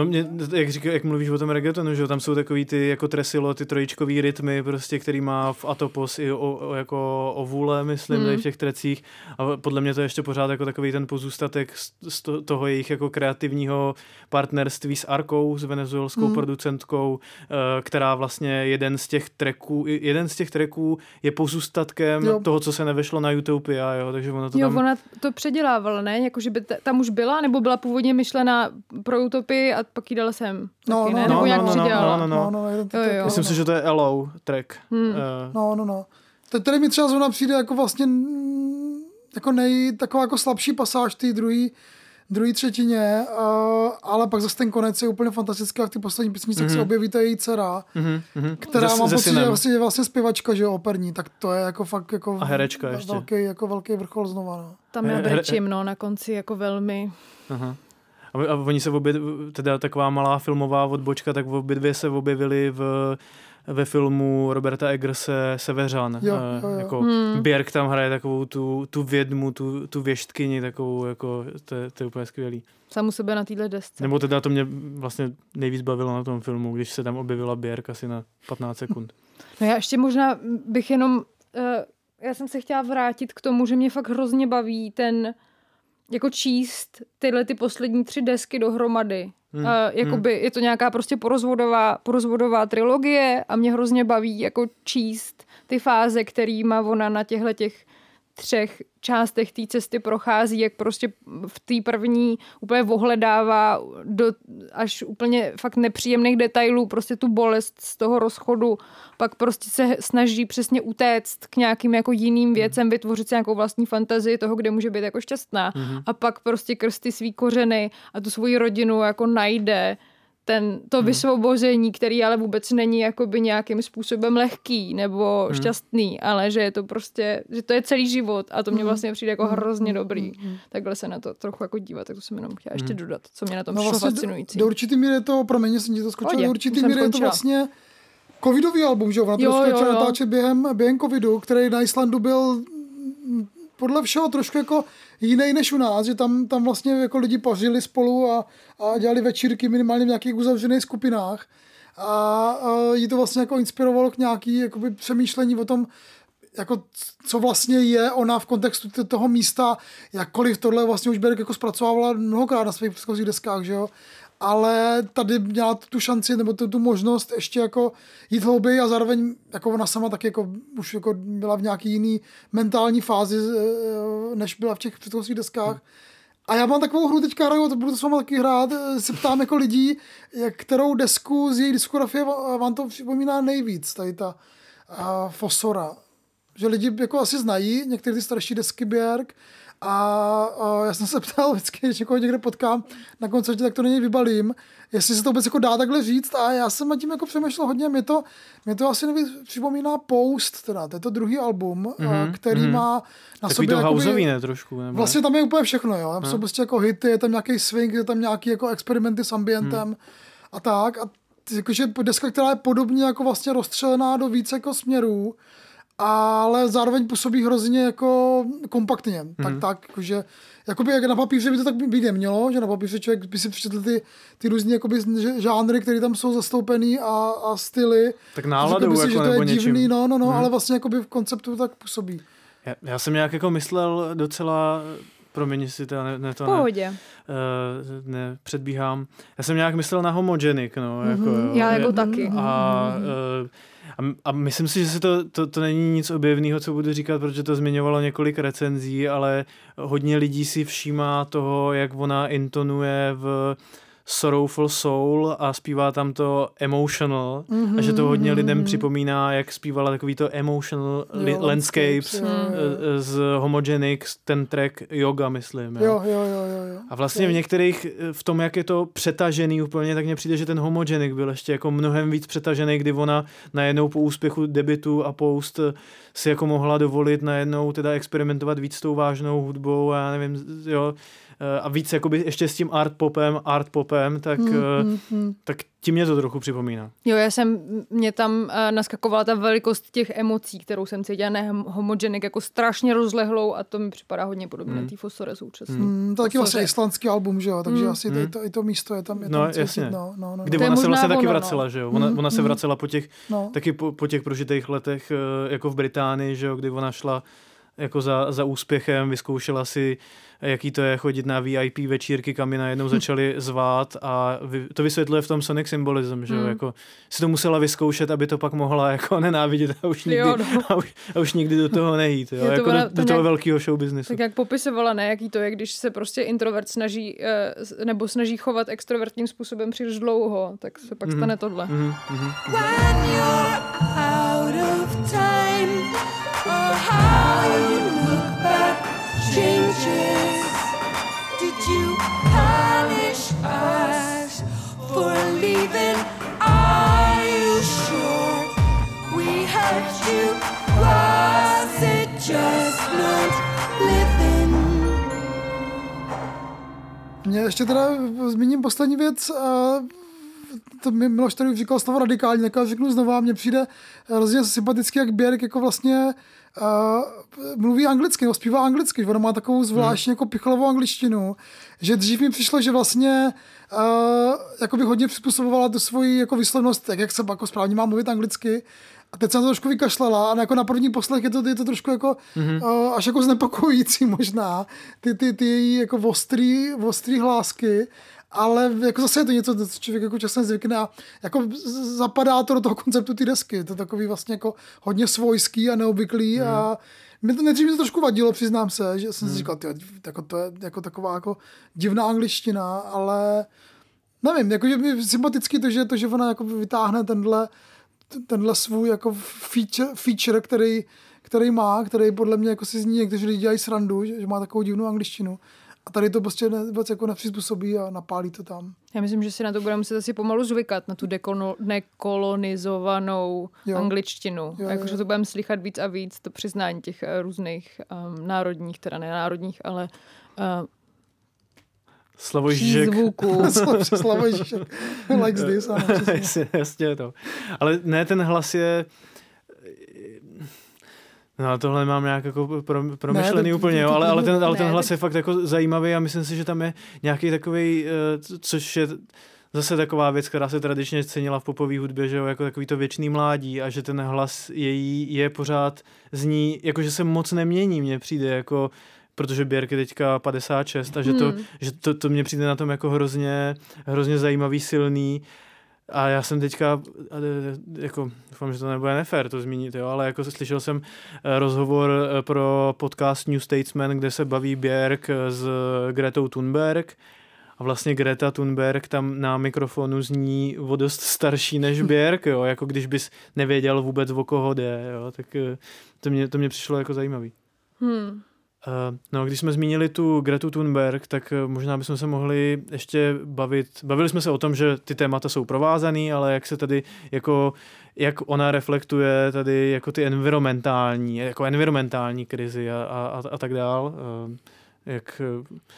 Ну, мне, jak, říká, jak mluvíš o tom reggaetonu, že tam jsou takový ty jako tresilo, ty trojičkový rytmy, prostě, který má v Atopos i o, o, jako o vůle, myslím, Hmm. mm. v těch trecích. A podle mě to je ještě pořád jako takový ten pozůstatek z, z to, toho jejich jako kreativního partnerství s Arkou, s venezuelskou Hmm. mm. producentkou, eh, která vlastně jeden z těch tracků, jeden z těch tracků je pozůstatkem Jo. toho, co se nevešlo na Utopia, jo, takže ono to Jo, tam... ona to předělávala, ne? Jako, že by ta, tam už byla, nebo byla původně myšlena pro utopii a pak ji dala sem. No, taky, no, ne? no, nějak no, no, přidělala. no, no. No, no, jeden to, Jo, tak- jo. Myslím si, že to je Hello track. Hmm. Eh, No, no, no. Tady mi třeba zrovna přijde jako vlastně jako nej, taková jako slabší pasáž té druhé druhý třetině, uh, ale pak zase ten konec je úplně fantastický a v té poslední písničce mm-hmm. se objeví ta její dcera, mhm, mhm. která mám se pocit, že synem. je vlastně, je vlastně zpěvačka, že jo, operní, tak to je jako fakt jako A herečka ještě. velký, jako velký vrchol znova. No. Tam he- brečím, no, na konci jako velmi... Aha. A, a oni se obě, teda taková malá filmová odbočka, tak obě dvě se objevily v, ve filmu Roberta Eggerse Seveřan. Jo, Eh, jo, jo. Jako Hmm. Björk tam hraje takovou tu, tu vědmu, tu, tu věštkyni, takovou jako, to, je- to je úplně skvělý. Samu sebe na téhle desce. Nebo teda to mě vlastně nejvíc bavilo na tom filmu, když se tam objevila Björk asi na 15 sekund. No já ještě možná bych jenom, uh, já jsem se chtěla vrátit k tomu, že mě fakt hrozně baví ten, jako číst tyhle ty poslední tři desky dohromady. Hmm, Uh, jakoby je to nějaká prostě porozvodová, porozvodová trilogie a mě hrozně baví jako číst ty fáze, který má ona na těchto těch třech částech té cesty prochází, jak prostě v té první úplně ohledává do až úplně fakt nepříjemných detailů, prostě tu bolest z toho rozchodu, pak prostě se snaží přesně utéct k nějakým jako jiným věcem, vytvořit si nějakou vlastní fantazii toho, kde může být jako šťastná. A pak prostě krsty svý kořeny a tu svoji rodinu jako najde ten, to Hmm. vysvobození, který ale vůbec není jakoby nějakým způsobem lehký nebo Hmm. šťastný, ale že je to prostě, že to je celý život a to Hmm. mě vlastně přijde jako hrozně dobrý. Takhle se na to trochu jako dívat, tak to jsem jenom chtěla ještě Hmm. dodat, co mě na tom No vlastně do, fascinující. do určitý míry je to, promiň, jsem ti to skočil, do určitý míry je to vlastně covidový album, že? Ona to Jo, jo, jo, jo. natáčet během, během covidu, který na Islandu byl podle všeho trošku jako jiný než u nás, že tam, tam vlastně jako lidi pařili spolu a, a dělali večírky minimálně v nějakých uzavřených skupinách. A, a jí to vlastně jako inspirovalo k nějaký jakoby přemýšlení o tom, jako co vlastně je ona v kontextu toho místa, jakkoliv tohle vlastně už Berg jako zpracovávala mnohokrát na svých předchozích deskách, že jo, ale tady měla tu šanci nebo tu, tu možnost ještě jako jít hlouběji a zároveň jako ona sama taky jako už jako byla v nějaký jiný mentální fázi, eh, než byla v těch předchozích deskách. A já mám takovou hru teďka hraju, to budu to s váma taky hrát, eh, se ptám jako lidí, jak, kterou desku z její diskografie vám to připomíná nejvíc, tady ta uh, Fosora. Že lidi jako asi znají některé ty starší desky Björk a, a já jsem se ptal vždycky, když někoho někde potkám na koncertě, tak to není vybalím, jestli se to vůbec jako dá takhle říct a já jsem nad tím jako přemýšlel hodně, mě to, mě to asi nejvíc připomíná Post, teda, to je to druhý album, mm-hmm, který mm-hmm. má na Takový sobě to jakoby- houseový, ne, trošku. Nebo Vlastně tam je úplně všechno, jo. Tam jsou prostě jako hity, je tam nějaký swing, je tam nějaký jako experimenty s ambientem Hmm. a tak. A jakože deska, která je podobně jako vlastně rozstřelená do více jako směrů, ale zároveň působí hrozně jako kompaktně. Hmm. Tak, tak, jakože, jakoby jak na papíře by to tak být nemělo, že na papíře člověk by si přečetl ty, ty různé jakoby žánry, které tam jsou zastoupený a, a styly. Tak náladou, by si, jako, že to nebo je divný, něčím. no, no, no, ale vlastně jakoby v konceptu tak působí. Já, já jsem nějak jako myslel docela, promiň, jestli to ne, ne to V ne, pohodě. uh, ne, předbíhám. Já jsem nějak myslel na homogenic, no, jako, jo. Já jako Je- taky. A, uh, a, a myslím si, že se to, to, to není nic objevného, co budu říkat, protože to zmiňovalo několik recenzí, ale hodně lidí si všímá toho, jak ona intonuje v Sorrowful Soul a zpívá tam to emotional mm-hmm, a že to hodně lidem připomíná, jak zpívala takový to emotional li- Jo, landscapes jo, jo, jo. eh, z Homogenic, ten track Yoga, myslím. Jo, jo, jo, jo. jo. A vlastně v některých, eh, v tom, jak je to přetažený úplně, tak mně přijde, že ten Homogenic byl ještě jako mnohem víc přetažený, kdy ona najednou po úspěchu debitu a post si jako mohla dovolit najednou teda experimentovat víc s tou vážnou hudbou a já nevím, jo, a víc jakoby ještě s tím art popem, art popem, tak, mm, tak tím mě to trochu připomíná. Jo, já jsem, mě tam uh, naskakovala ta velikost těch emocí, kterou jsem cítila, ne homogenic, jako strašně rozlehlou a to mi připadá hodně podobné Hmm. mm. té Fosore současné. Mm, to je taky vlastně islandský album, že jo, takže Mm. asi i, to, i to místo je tam, je No, tam cítit, jasně. no, no, no, Kdy To ona se vlastně taky ono, no. vracela, že jo? Ona, ona se vracela po těch, no. taky po, po těch prožitých letech eh, jako v Británii, že jo, kdy ona šla jako za, za úspěchem, vyzkoušela si, jaký to je chodit na VIP večírky, kam ji najednou začali zvát a vy, to vysvětluje v tom Sonic Symbolism, že jo, Hmm. jako si to musela vyzkoušet, aby to pak mohla jako nenávidět a už nikdy, Jo, no. a už, a už nikdy do toho nejít, jo, to jako ona- do, to do toho nějak- velkého show businessu. Tak jak popisovala, ne, jaký to je, když se prostě introvert snaží, eh, nebo snaží chovat extrovertním způsobem příliš dlouho, tak se pak stane tohle. Mhm, mhm. when Mě ještě teda zmíním poslední věc, to mi Miloš tady říkal slovo radikální, tak já řeknu znova, mně přijde hrozně sympaticky, jak Björk jako vlastně uh, mluví anglicky, nebo zpívá anglicky, ona má takovou zvláštní jako pichlovou angličtinu, že dřív mi přišlo, že vlastně uh, jako by hodně přizpůsobovala tu svoji jako výslovnost, tak jak se jako správně má mluvit anglicky, a teď jsem to trošku vykašlala a jako na první poslech je to, je to trošku jako mm-hmm. uh, až jako znepokojící možná, ty, ty, ty její jako ostrý, ostrý hlásky, ale jako zase je to něco, co člověk jako časem zvykne a jako zapadá to do toho konceptu ty desky. To je takový vlastně jako hodně svojský a neobvyklý mm. a mě to nejdřív mi to trošku vadilo, přiznám se, že jsem si říkal, tyjo, jako to je jako taková jako divná angličtina, ale nevím, jako, že mi sympatický to, že, to, že ona jako vytáhne tenhle, tenhle svůj jako feature, feature který, který má, který podle mě jako si z ní někteří lidi dělají srandu, že, že má takovou divnou angličtinu. A tady to prostě ne, vůbec jako nepřizpůsobí a napálí to tam. Já myslím, že si na to budeme muset asi pomalu zvykat, na tu dekono, nekolonizovanou Jo. angličtinu. Jo, Jo, Jakože to budeme slychat víc a víc, to přiznání těch eh, různých um, národních, teda ne národních, ale uh, Slavoj Žižek. zvuků. Slava Ježíšek. Likes this. Ano, jasně, jasně to. Ale ne, ten hlas je... No tohle mám nějak jako pro, promyšlený Ne, to- úplně, to- jo, ale, ale, ten, ale ten hlas je fakt jako zajímavý a myslím si, že tam je nějaký takový, což je zase taková věc, která se tradičně cenila v popové hudbě, že jo, jako takový to věčný mládí a že ten hlas její je pořád zní, jakože se moc nemění, mně přijde jako protože Björk je teďka 56 a že, to, Hmm. že to, to mně přijde na tom jako hrozně, hrozně zajímavý, silný a já jsem teďka, eh, jako, doufám, že to nebude nefér to zmínit, jo, ale jako slyšel jsem eh, rozhovor eh, pro podcast New Statesman, kde se baví Björk s Gretou Thunberg a vlastně Greta Thunberg tam na mikrofonu zní o dost starší než Björk, jo, jako když bys nevěděl vůbec o koho jde, jo, tak to mě, to mě přišlo jako zajímavý. Hmm. Uh, no, když jsme zmínili tu Gretu Thunberg, tak uh, možná bychom se mohli ještě bavit, bavili jsme se o tom, že ty témata jsou provázaný, ale jak se tady jako, jak ona reflektuje tady jako ty environmentální, jako environmentální krizi a, a, a, tak dál. Uh, jak,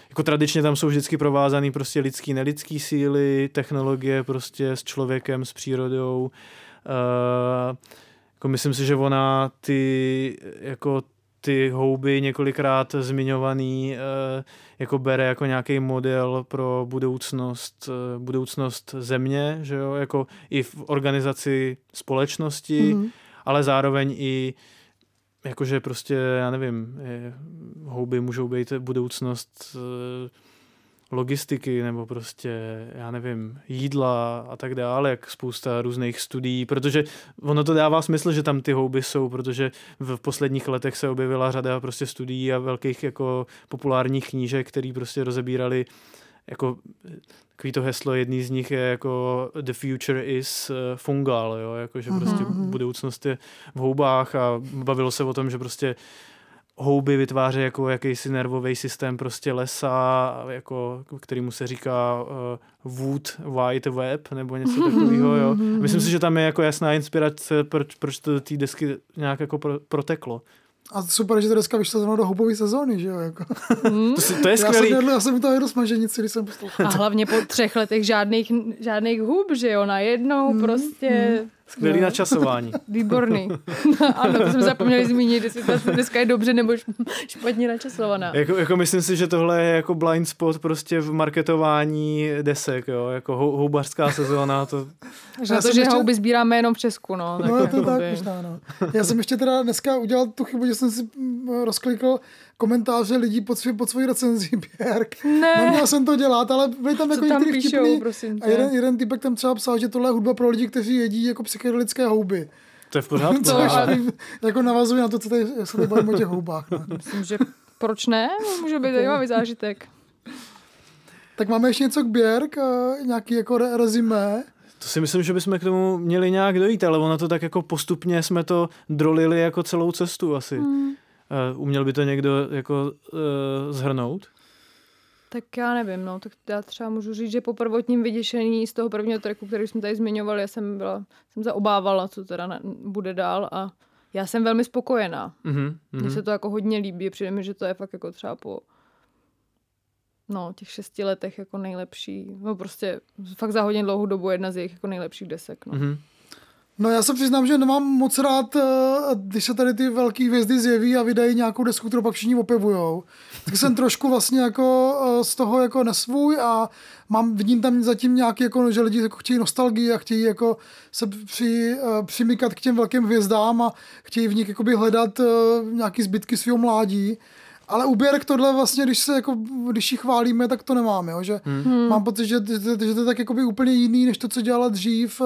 jako tradičně tam jsou vždycky provázaný prostě lidský, nelidský síly, technologie prostě s člověkem, s přírodou. Uh, jako myslím si, že ona ty jako ty houby několikrát zmiňovaný eh, jako bere jako nějaký model pro budoucnost, eh, budoucnost země, že jo, jako i v organizaci společnosti, Mhm. ale zároveň i jakože prostě, já nevím, eh, houby můžou být budoucnost logistiky nebo prostě, já nevím, jídla a tak dále, jak spousta různých studií, protože ono to dává smysl, že tam ty houby jsou, protože v posledních letech se objevila řada prostě studií a velkých jako populárních knížek, které prostě rozebírali jako takový to heslo, jedný z nich je jako the future is eh, fungal, jo, jako že prostě Mhm. budoucnost je v houbách a bavilo se o tom, že prostě houby vytváří jako jakýsi nervový systém prostě lesa, jako, kterýmu se říká uh, wood white web nebo něco takového. Jo. Myslím si, že tam je jako jasná inspirace, proč, proč to do té desky nějak jako pro, proteklo. A super, že to dneska vyšlo zrovna do houbové sezóny, že jo? Jako. To, si, to je Já jsem, skvělý. já jsem to jedl smaženici, když jsem poslouchal. A hlavně po třech letech žádných, žádných hub, že jo, najednou Mm, prostě Skvělý načasování. výborný. ano, to jsme zapomněli zmínit, jestli ta dneska je dobře nebo šp- špatně načasovaná. Jako, jako myslím si, že tohle je jako blind spot prostě v marketování desek, jo, jako hou, houbařská sezóna, to Že to, jsem že ještě- houby sbíráme jenom v Česku, no. No je to tak, možná, no. Já jsem ještě teda dneska udělal tu chybu, že jsem si mm, rozklikl komentáře lidí pod, svý, pod svojí recenzí Björk. Ne, Neměl jsem to dělat, ale byly tam co jako tam některý píšou, vtipný. prosím A jeden, jeden typek tam třeba psal, že tohle je hudba pro lidi, kteří jedí jako psychedelické houby. to je v pořádku. Což ale- jako navazuje na to, co tady, jak se tady bavíme o těch houbách. No. Myslím, že proč ne? Může být zajímavý zážitek. Tak máme ještě něco k Björk, eh, nějaký jako re- rezimé. To si myslím, že bychom k tomu měli nějak dojít, ale ono to tak jako postupně jsme to drolili jako celou cestu asi. Hmm. Uh, uměl by to někdo jako uh, zhrnout? Tak já nevím, no, tak já třeba můžu říct, že po prvotním vyděšení z toho prvního tracku, který jsme tady zmiňovali, já jsem byla, jsem se obávala, co teda na, bude dál a já jsem velmi spokojená. Mhm, Mně mhm. se to jako hodně líbí, přijde mi, že to je fakt jako třeba po no, těch šesti letech jako nejlepší, no prostě fakt za hodně dlouhou dobu jedna z jejich jako nejlepších desek, no. Mhm. No já se přiznám, že nemám moc rád, eh, když se tady ty velké hvězdy zjeví a vydají nějakou desku, kterou pak všichni opěvujou. Tak jsem trošku vlastně jako eh, z toho jako nesvůj a mám, vidím tam zatím nějaký, jako, že lidi jako chtějí nostalgii a chtějí jako se při, eh, přimykat k těm velkým hvězdám a chtějí v nich jakoby hledat nějaký zbytky svého mládí. Ale u Björk tohle vlastně, když se jako, když ji chválíme, tak to nemáme, jo? že hmm. mám pocit, že, že, že to je tak jakoby úplně jiný, než to, co dělala dřív,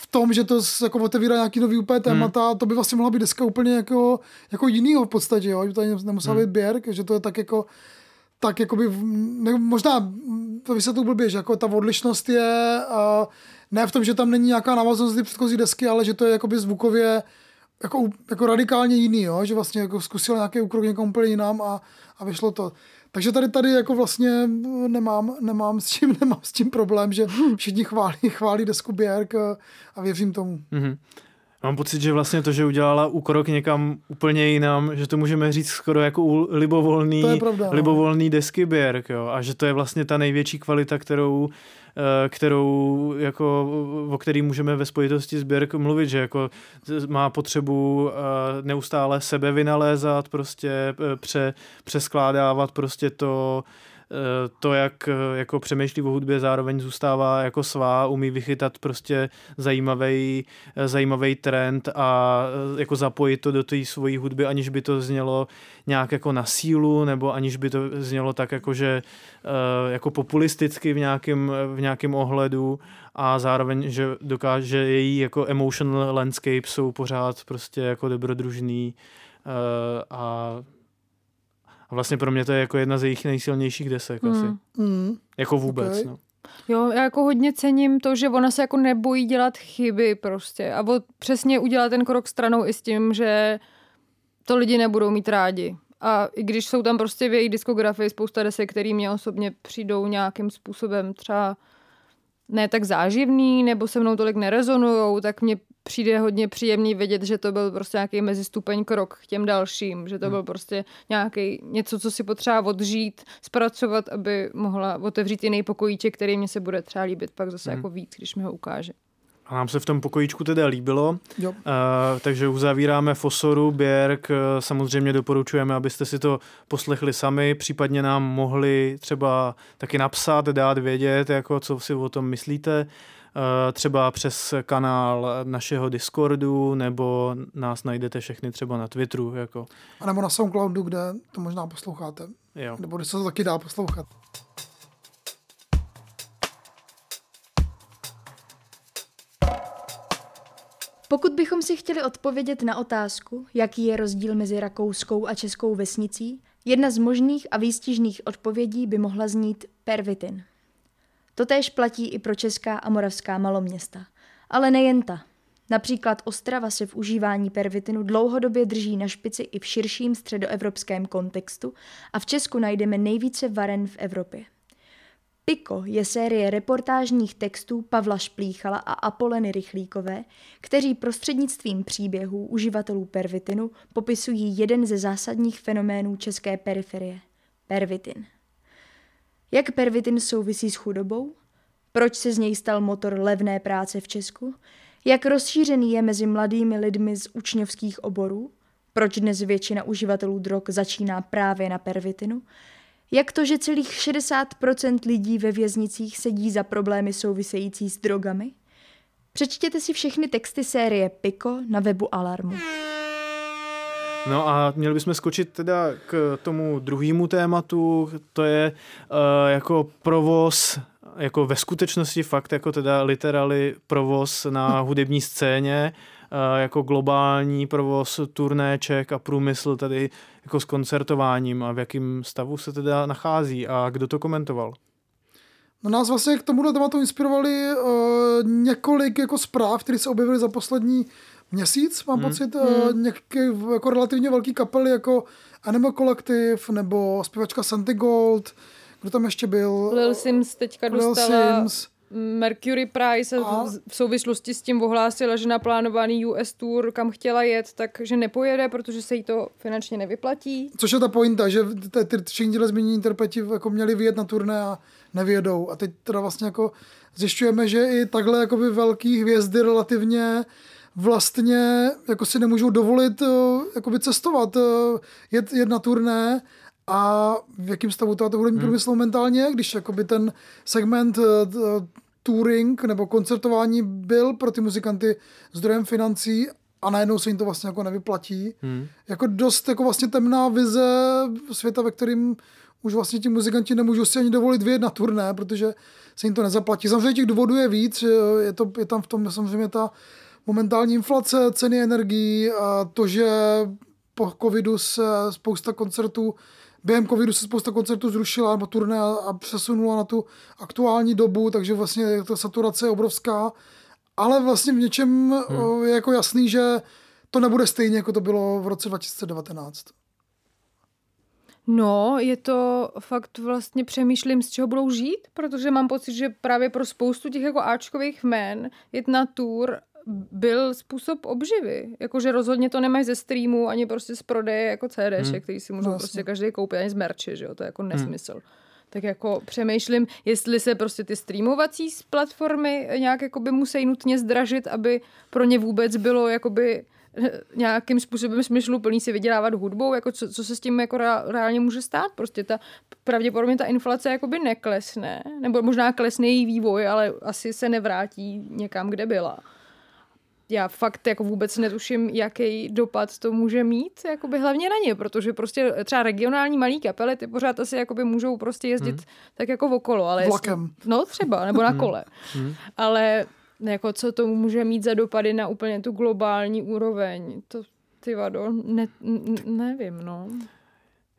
v tom, že to jako otevírá nějaký nový úplně témata, to by vlastně mohla být deska úplně jako, jako jinýho v podstatě, jo? že to ani nemusela být Björk, že to je tak jako tak jakoby, ne, možná to vysvětlu blbě, že jako ta odlišnost je uh, ne v tom, že tam není nějaká návaznost ty předchozí desky, ale že to je jakoby zvukově jako, jako radikálně jiný, jo? že vlastně jako zkusil nějaký úkrok někam úplně jinam a, a vyšlo to. Takže tady tady jako vlastně nemám, nemám, s čím, nemám s tím problém, že všichni chválí, chválí desku Björk a, věřím tomu. Mhm. Mám pocit, že vlastně to, že udělala úkrok někam úplně jinam, že to můžeme říct skoro jako u libovolný, pravda, no. libovolný desky Björk, jo, a že to je vlastně ta největší kvalita, kterou, kterou jako, o který můžeme ve spojitosti s Björk mluvit, že jako má potřebu eh, neustále sebe vynalézat, prostě eh, pře, přeskládávat prostě to, to, jak eh, jako přemýšlí o hudbě, zároveň zůstává jako svá, umí vychytat prostě zajímavý, zajímavý trend a jako zapojit to do té svojí hudby, aniž by to znělo nějak jako na sílu, nebo aniž by to znělo tak jako, že jako populisticky v nějakém, v nějakém ohledu a zároveň, že dokáže její jako emotional landscape jsou pořád prostě jako dobrodružný a a vlastně pro mě to je jako jedna z jejich nejsilnějších desek hmm. asi. Mm. Jako vůbec, Okay. no. Jo, já jako hodně cením to, že ona se jako nebojí dělat chyby prostě a od, přesně udělat ten krok stranou i s tím, že to lidi nebudou mít rádi. A i když jsou tam prostě v její diskografii spousta desek, které mě osobně přijdou nějakým způsobem třeba ne tak záživný, nebo se mnou tolik nerezonujou, tak mě přijde hodně příjemný vědět, že to byl prostě nějaký mezistupeň krok k těm dalším, že to byl prostě nějaký něco, co si potřeba odžít, zpracovat, aby mohla otevřít jiný pokojíček, který mě se bude třeba líbit pak zase jako víc, když mi ho ukáže. A nám se v tom pokojíčku teda líbilo, Jo. uh, takže uzavíráme Fosoru, Běrk, uh, samozřejmě doporučujeme, abyste si to poslechli sami, případně nám mohli třeba taky napsat, dát vědět, jako co si o tom myslíte, uh, třeba přes kanál našeho Discordu, nebo nás najdete všechny třeba na Twitteru, jako A nebo na Soundcloudu, kde to možná posloucháte. jo. Nebo kde se to taky dá poslouchat. Pokud bychom si chtěli odpovědět na otázku, jaký je rozdíl mezi rakouskou a českou vesnicí, jedna z možných a výstižných odpovědí by mohla znít pervitin. Totéž platí i pro česká a moravská maloměsta. Ale nejen ta. Například Ostrava se v užívání pervitinu dlouhodobě drží na špici i v širším středoevropském kontextu a v Česku najdeme nejvíce varen v Evropě. Piko je série reportážních textů Pavla Šplíchala a Apoleny Rychlíkové, kteří prostřednictvím příběhů uživatelů pervitinu popisují jeden ze zásadních fenoménů české periferie – pervitin. Jak pervitin souvisí s chudobou? Proč se z něj stal motor levné práce v Česku? Jak rozšířený je mezi mladými lidmi z učňovských oborů? Proč dnes většina uživatelů drog začíná právě na pervitinu? Jak to, že celých 60% lidí ve věznicích sedí za problémy související s drogami? Přečtěte si všechny texty série Pico na webu Alarmu. No a měli bychom skočit teda k tomu druhému tématu, to je uh, jako provoz jako ve skutečnosti fakt jako teda literally provoz na hudební scéně, uh, jako globální provoz turnéček a průmysl tady jako s koncertováním a v jakém stavu se teda nachází a kdo to komentoval? No nás vlastně k tomuhle tématu inspirovali uh, několik jako zpráv, které se objevily za poslední měsíc, mám hmm. pocit, uh, nějaké jako relativně velký kapely jako Animal Collective nebo zpěvačka Santi Gold, kdo tam ještě byl? Lil Sims teďka Lil dostala Sims. Mercury Prize a v- souvislosti s tím ohlásila, že na plánovaný US tour, kam chtěla jet, takže nepojede, protože se jí to finančně nevyplatí. Což je ta pointa, že ty, všichni tyhle zmínění interpreti jako měli vyjet na turné a nevyjedou. A teď teda vlastně jako zjišťujeme, že i takhle jakoby velký hvězdy relativně vlastně jako si nemůžou dovolit eh, jakoby cestovat, eh, jet, jet na turné a v jakém stavu to hudební průmysl momentálně je, když jakoby ten segment eh, touring nebo koncertování byl pro ty muzikanty zdrojem financí a najednou se jim to vlastně jako nevyplatí. Hmm. Jako dost jako vlastně temná vize světa, ve kterým už vlastně ti muzikanti nemůžou si ani dovolit vyjet na turné, protože se jim to nezaplatí. Samozřejmě těch důvodů je víc, je, to, je tam v tom samozřejmě ta momentální inflace, ceny energií a to, že po covidu se spousta koncertů během covidu se spousta koncertů zrušila nebo turné a, přesunula na tu aktuální dobu, takže vlastně ta saturace je obrovská. Ale vlastně v něčem hmm. je jako jasný, že to nebude stejně, jako to bylo v roce 2019. No, je to fakt vlastně přemýšlím, z čeho budou žít, protože mám pocit, že právě pro spoustu těch jako Ačkových jmén jet na tour byl způsob obživy. Jakože rozhodně to nemají ze streamu, ani prostě z prodeje jako CDček, hmm. který si můžou No, prostě každý koupit, ani z merče, že jo, to je jako nesmysl. Hmm. Tak jako přemýšlím, jestli se prostě ty streamovací platformy nějak jakoby musí nutně zdražit, aby pro ně vůbec bylo jakoby eh, nějakým způsobem smysluplný si vydělávat hudbou, jako co, co se s tím jako reál- reálně může stát. Prostě ta, pravděpodobně ta inflace jakoby neklesne, nebo možná klesne její vývoj, ale asi se nevrátí někam, kde byla. Já fakt jako vůbec netuším, jaký dopad to může mít, jakoby hlavně na ně, protože prostě třeba regionální malý kapely, ty pořád asi jakoby můžou prostě jezdit hmm. tak jako okolo. Ale jestli- Vlakem. No třeba, nebo na kole. Ale jako co to může mít za dopady na úplně tu globální úroveň, to ty vado, ne, n- nevím, no.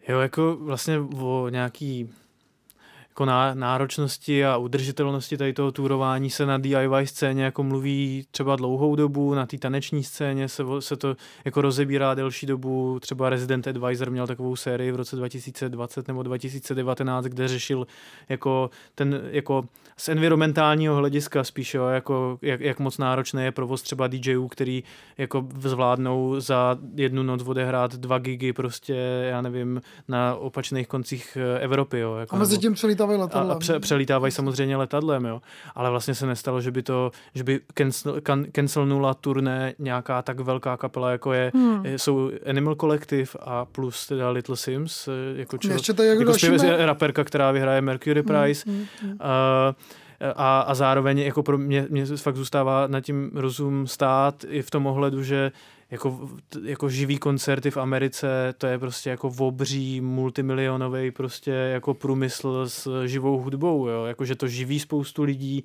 Jo, jako vlastně o nějaký jako ná, náročnosti a udržitelnosti tady toho tourování se na DIY scéně jako mluví třeba dlouhou dobu, na té taneční scéně se, se to jako rozebírá delší dobu, třeba Resident Advisor měl takovou sérii v roce 2020 nebo 2019, kde řešil jako ten, jako z environmentálního hlediska spíš, jo, jako jak, jak moc náročné je provoz třeba DJů, který jako zvládnou za jednu noc odehrát dva gigy prostě, já nevím, na opačných koncích eh, Evropy, jo. Jako, A mezi tím a, letadlem. a pře, přelítávají samozřejmě letadlem, jo. Ale vlastně se nestalo, že by to, že by cancel, can, cancelnula turné nějaká tak velká kapela, jako je, hmm. jsou Animal Collective a plus teda Little Sims, eh, jako, čo, Ještě tady jako jako zpěvec, raperka, která vyhraje Mercury Prize. Hmm, hmm, a, a, a zároveň jako pro mě, mě fakt zůstává na tím rozum stát i v tom ohledu, že jako, jako živý koncerty v Americe, to je prostě jako obří, multimilionový prostě jako průmysl s živou hudbou, jo, jako že to živí spoustu lidí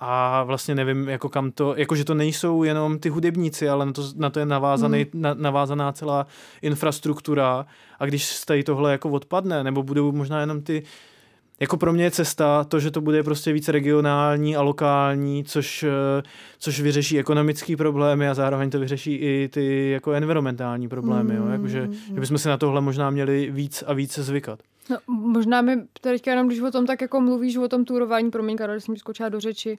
a vlastně nevím, jako kam to, jako že to nejsou jenom ty hudebníci, ale na to, na to je navázaný, Hmm. na, navázaná celá infrastruktura a když z tady tohle jako odpadne, nebo budou možná jenom ty jako pro mě je cesta to, že to bude prostě více regionální a lokální, což, eh, což vyřeší ekonomické problémy a zároveň to vyřeší i ty jako environmentální problémy. Jo? Jakože, že bychom si na tohle možná měli víc a víc zvykat. No, možná mi teďka jenom, když o tom tak jako mluvíš, o tom tourování, promiň, Karol, že jsem skočila do řeči,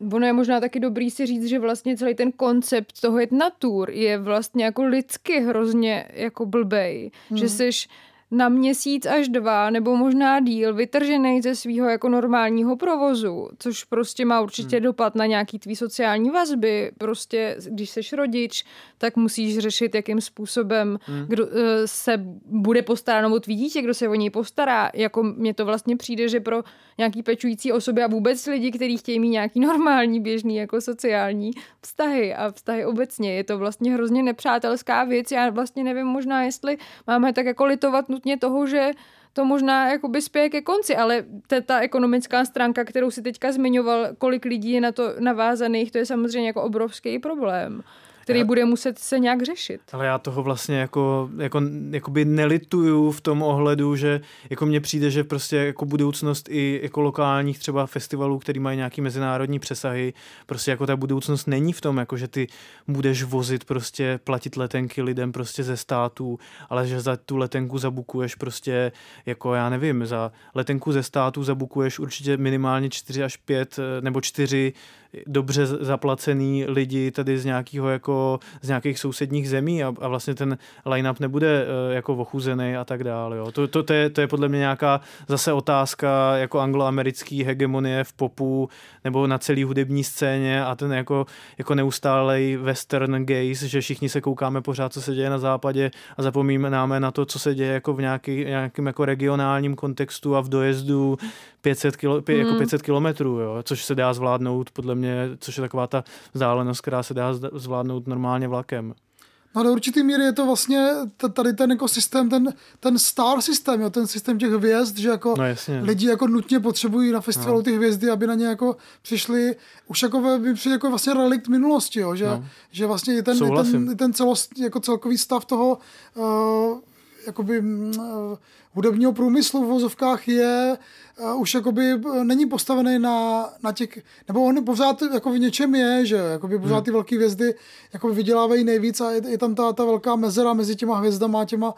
uh, ono je možná taky dobrý si říct, že vlastně celý ten koncept toho jet na tour je vlastně jako lidsky hrozně jako blbej, hmm. že seš na měsíc až dva, nebo možná díl, vytržený ze svého jako normálního provozu, což prostě má určitě hmm. dopad na nějaký tvý sociální vazby. Prostě, když seš rodič, tak musíš řešit, jakým způsobem hmm. kdo, uh, se bude postarat o tvý dítě, kdo se o něj postará. Jako mně to vlastně přijde, že pro nějaký pečující osoby a vůbec lidi, kteří chtějí mít nějaký normální, běžný jako sociální vztahy a vztahy obecně. Je to vlastně hrozně nepřátelská věc. Já vlastně nevím možná, jestli máme tak jako litovat nutně toho, že to možná jakoby spěje ke konci, ale ta, ta ekonomická stránka, kterou si teďka zmiňoval, kolik lidí je na to navázaných, to je samozřejmě jako obrovský problém který Já- bude muset se nějak řešit. Ale já toho vlastně jako, jako jakoby nelituju v tom ohledu, že jako mně přijde, že prostě jako budoucnost i jako lokálních třeba festivalů, který mají nějaký mezinárodní přesahy, prostě jako ta budoucnost není v tom, jako že ty budeš vozit prostě, platit letenky lidem prostě ze států, ale že za tu letenku zabukuješ prostě jako já nevím, za letenku ze států zabukuješ určitě minimálně 4 až 5 nebo 4 dobře zaplacený lidi tady z nějakého jako z nějakých sousedních zemí a, a vlastně ten line-up nebude eh, jako ochuzený a tak dále. Jo. To, to, to, je, to je podle mě nějaká zase otázka jako angloamerický hegemonie v popu nebo na celý hudební scéně a ten jako, jako neustálej western gaze, že všichni se koukáme pořád, co se děje na západě a zapomínáme na to, co se děje jako v nějaký, nějakým jako regionálním kontextu a v dojezdu 500, kilo, pě, jako 500 kilometrů, jo, což se dá zvládnout podle mě, což je taková ta vzdálenost, která se dá zvládnout normálně vlakem. No do určitý míry je to vlastně t- tady ten jako systém, ten, ten star systém, jo, ten systém těch hvězd, že jako No jasně. lidi jako nutně potřebují na festivalu No. ty hvězdy, aby na ně jako přišli, už jako by přijde jako vlastně relikt minulosti, jo, že, No. že vlastně i ten, i ten, i ten celost, jako celkový stav toho uh, jakoby mm, uh, hudebního průmyslu v vozovkách je uh, už jakoby uh, není postavený na, na těch, nebo on pořád jako v něčem je, že jakoby pořád Hmm. ty velké hvězdy jakoby vydělávají nejvíc a je, je tam ta, ta velká mezera mezi těma hvězdama a těma,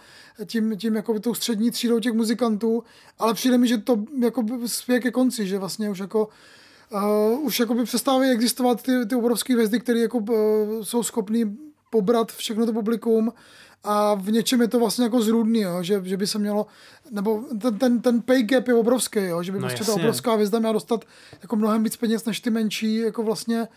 tím, tím jakoby tou střední třídou těch muzikantů, ale přijde mi, že to jako spěje ke konci, že vlastně už jako Uh, už jakoby přestávají existovat ty, ty obrovské hvězdy, které jako, uh, jsou schopný pobrat všechno to publikum a v něčem je to vlastně jako zrůdný, jo, že, že by se mělo, nebo ten, ten, ten pay gap je obrovský, jo, že by No prostě ta obrovská hvězda měla dostat jako mnohem víc peněz než ty menší, jako vlastně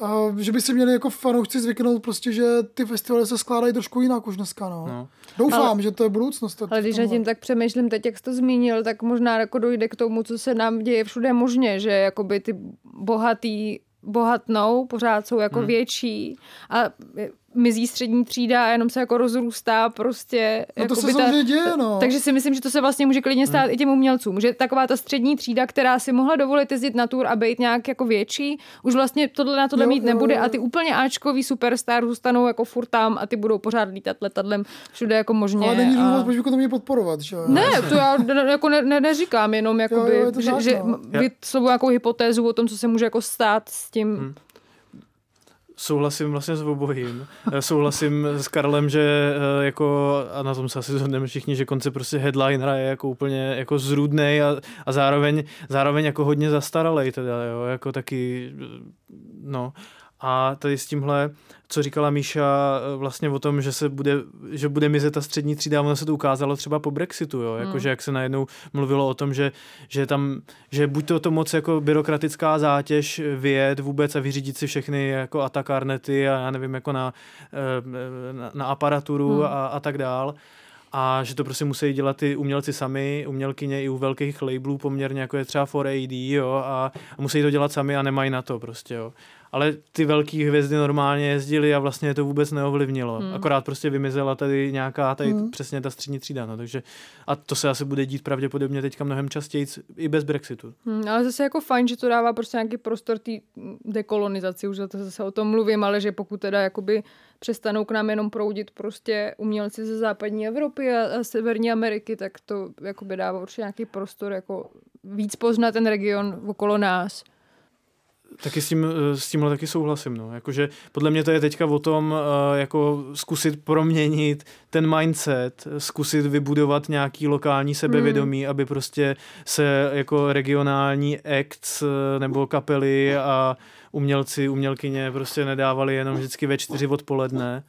uh, že by si měli jako fanoušci zvyknout prostě, že ty festivaly se skládají trošku jinak už dneska, no. No. Doufám, Ale- že to je budoucnost. Ale když nad tím tak přemýšlím teď, jak jsi to zmínil, tak možná jako dojde k tomu, co se nám děje všude možně, že jakoby ty bohatý bohatnou, pořád jsou jako hmm. větší a mizí střední třída a jenom se jako rozrůstá prostě. No to se jakoby samozřejmě děje, no. Takže si myslím, že to se vlastně může klidně stát i těm umělcům. Že taková ta střední třída, která si mohla dovolit jezdit na tour a být nějak jako větší, už vlastně tohle na tohle Jo, mít jo, nebude jo. a ty úplně Ačkový superstar zůstanou jako furt tam a ty budou pořád lítat letadlem všude jako možně. Ale není a... důvod, proč bychom to měli podporovat, že? jo? Ne, to já jako ne, ne, neříkám, jenom jakoby, jo, je to že, tak, že no. vyslovuji nějakou hypotézu o tom, co se může jako stát s tím. Hmm. Souhlasím vlastně s obojím. Eh, Souhlasím s Karlem, že eh, jako, a na tom se asi zhodneme všichni, že koncept prostě headlinera je jako úplně jako zrůdnej a, a zároveň, zároveň jako hodně zastaralej teda, jo, jako taky, eh, no. A tady s tímhle, co říkala Míša eh, vlastně o tom, že se bude, že bude mizet ta střední třída, ono se to ukázalo třeba po Brexitu, jo, jakože jak se najednou mluvilo o tom, že, že tam, že buď to to moc jako byrokratická zátěž vyjet vůbec a vyřídit si všechny jako atakárnety a já nevím, jako na, eh, na, na aparaturu Hmm. a, a tak dál. A že to prostě musí dělat ty umělci sami, umělkyně i u velkých labelů poměrně, jako je třeba 4AD, jo, a, a musí to dělat sami a nemají na to prostě, jo. Ale ty velké hvězdy normálně jezdily a vlastně to vůbec neovlivnilo. Hmm. Akorát prostě vymizela tady nějaká, tady hmm. přesně ta střední třída, no, takže a to se asi bude dít pravděpodobně teďka mnohem častěji i bez Brexitu. Hmm, ale zase jako fajn, že to dává prostě nějaký prostor té dekolonizaci, už to zase o tom mluvím, ale že pokud teda jakoby přestanou k nám jenom proudit prostě umělci ze západní Evropy a, a severní Ameriky, tak to jakoby dává určitě nějaký prostor jako víc poznat ten region okolo nás. Taky s, tím, eh, s tímhle taky souhlasím. No. Jakože podle mě to je teďka o tom eh, jako zkusit proměnit ten mindset, zkusit vybudovat nějaký lokální sebevědomí, hmm. aby prostě se jako regionální acts eh, nebo kapely a umělci, umělkyně prostě nedávali jenom vždycky ve čtyři odpoledne.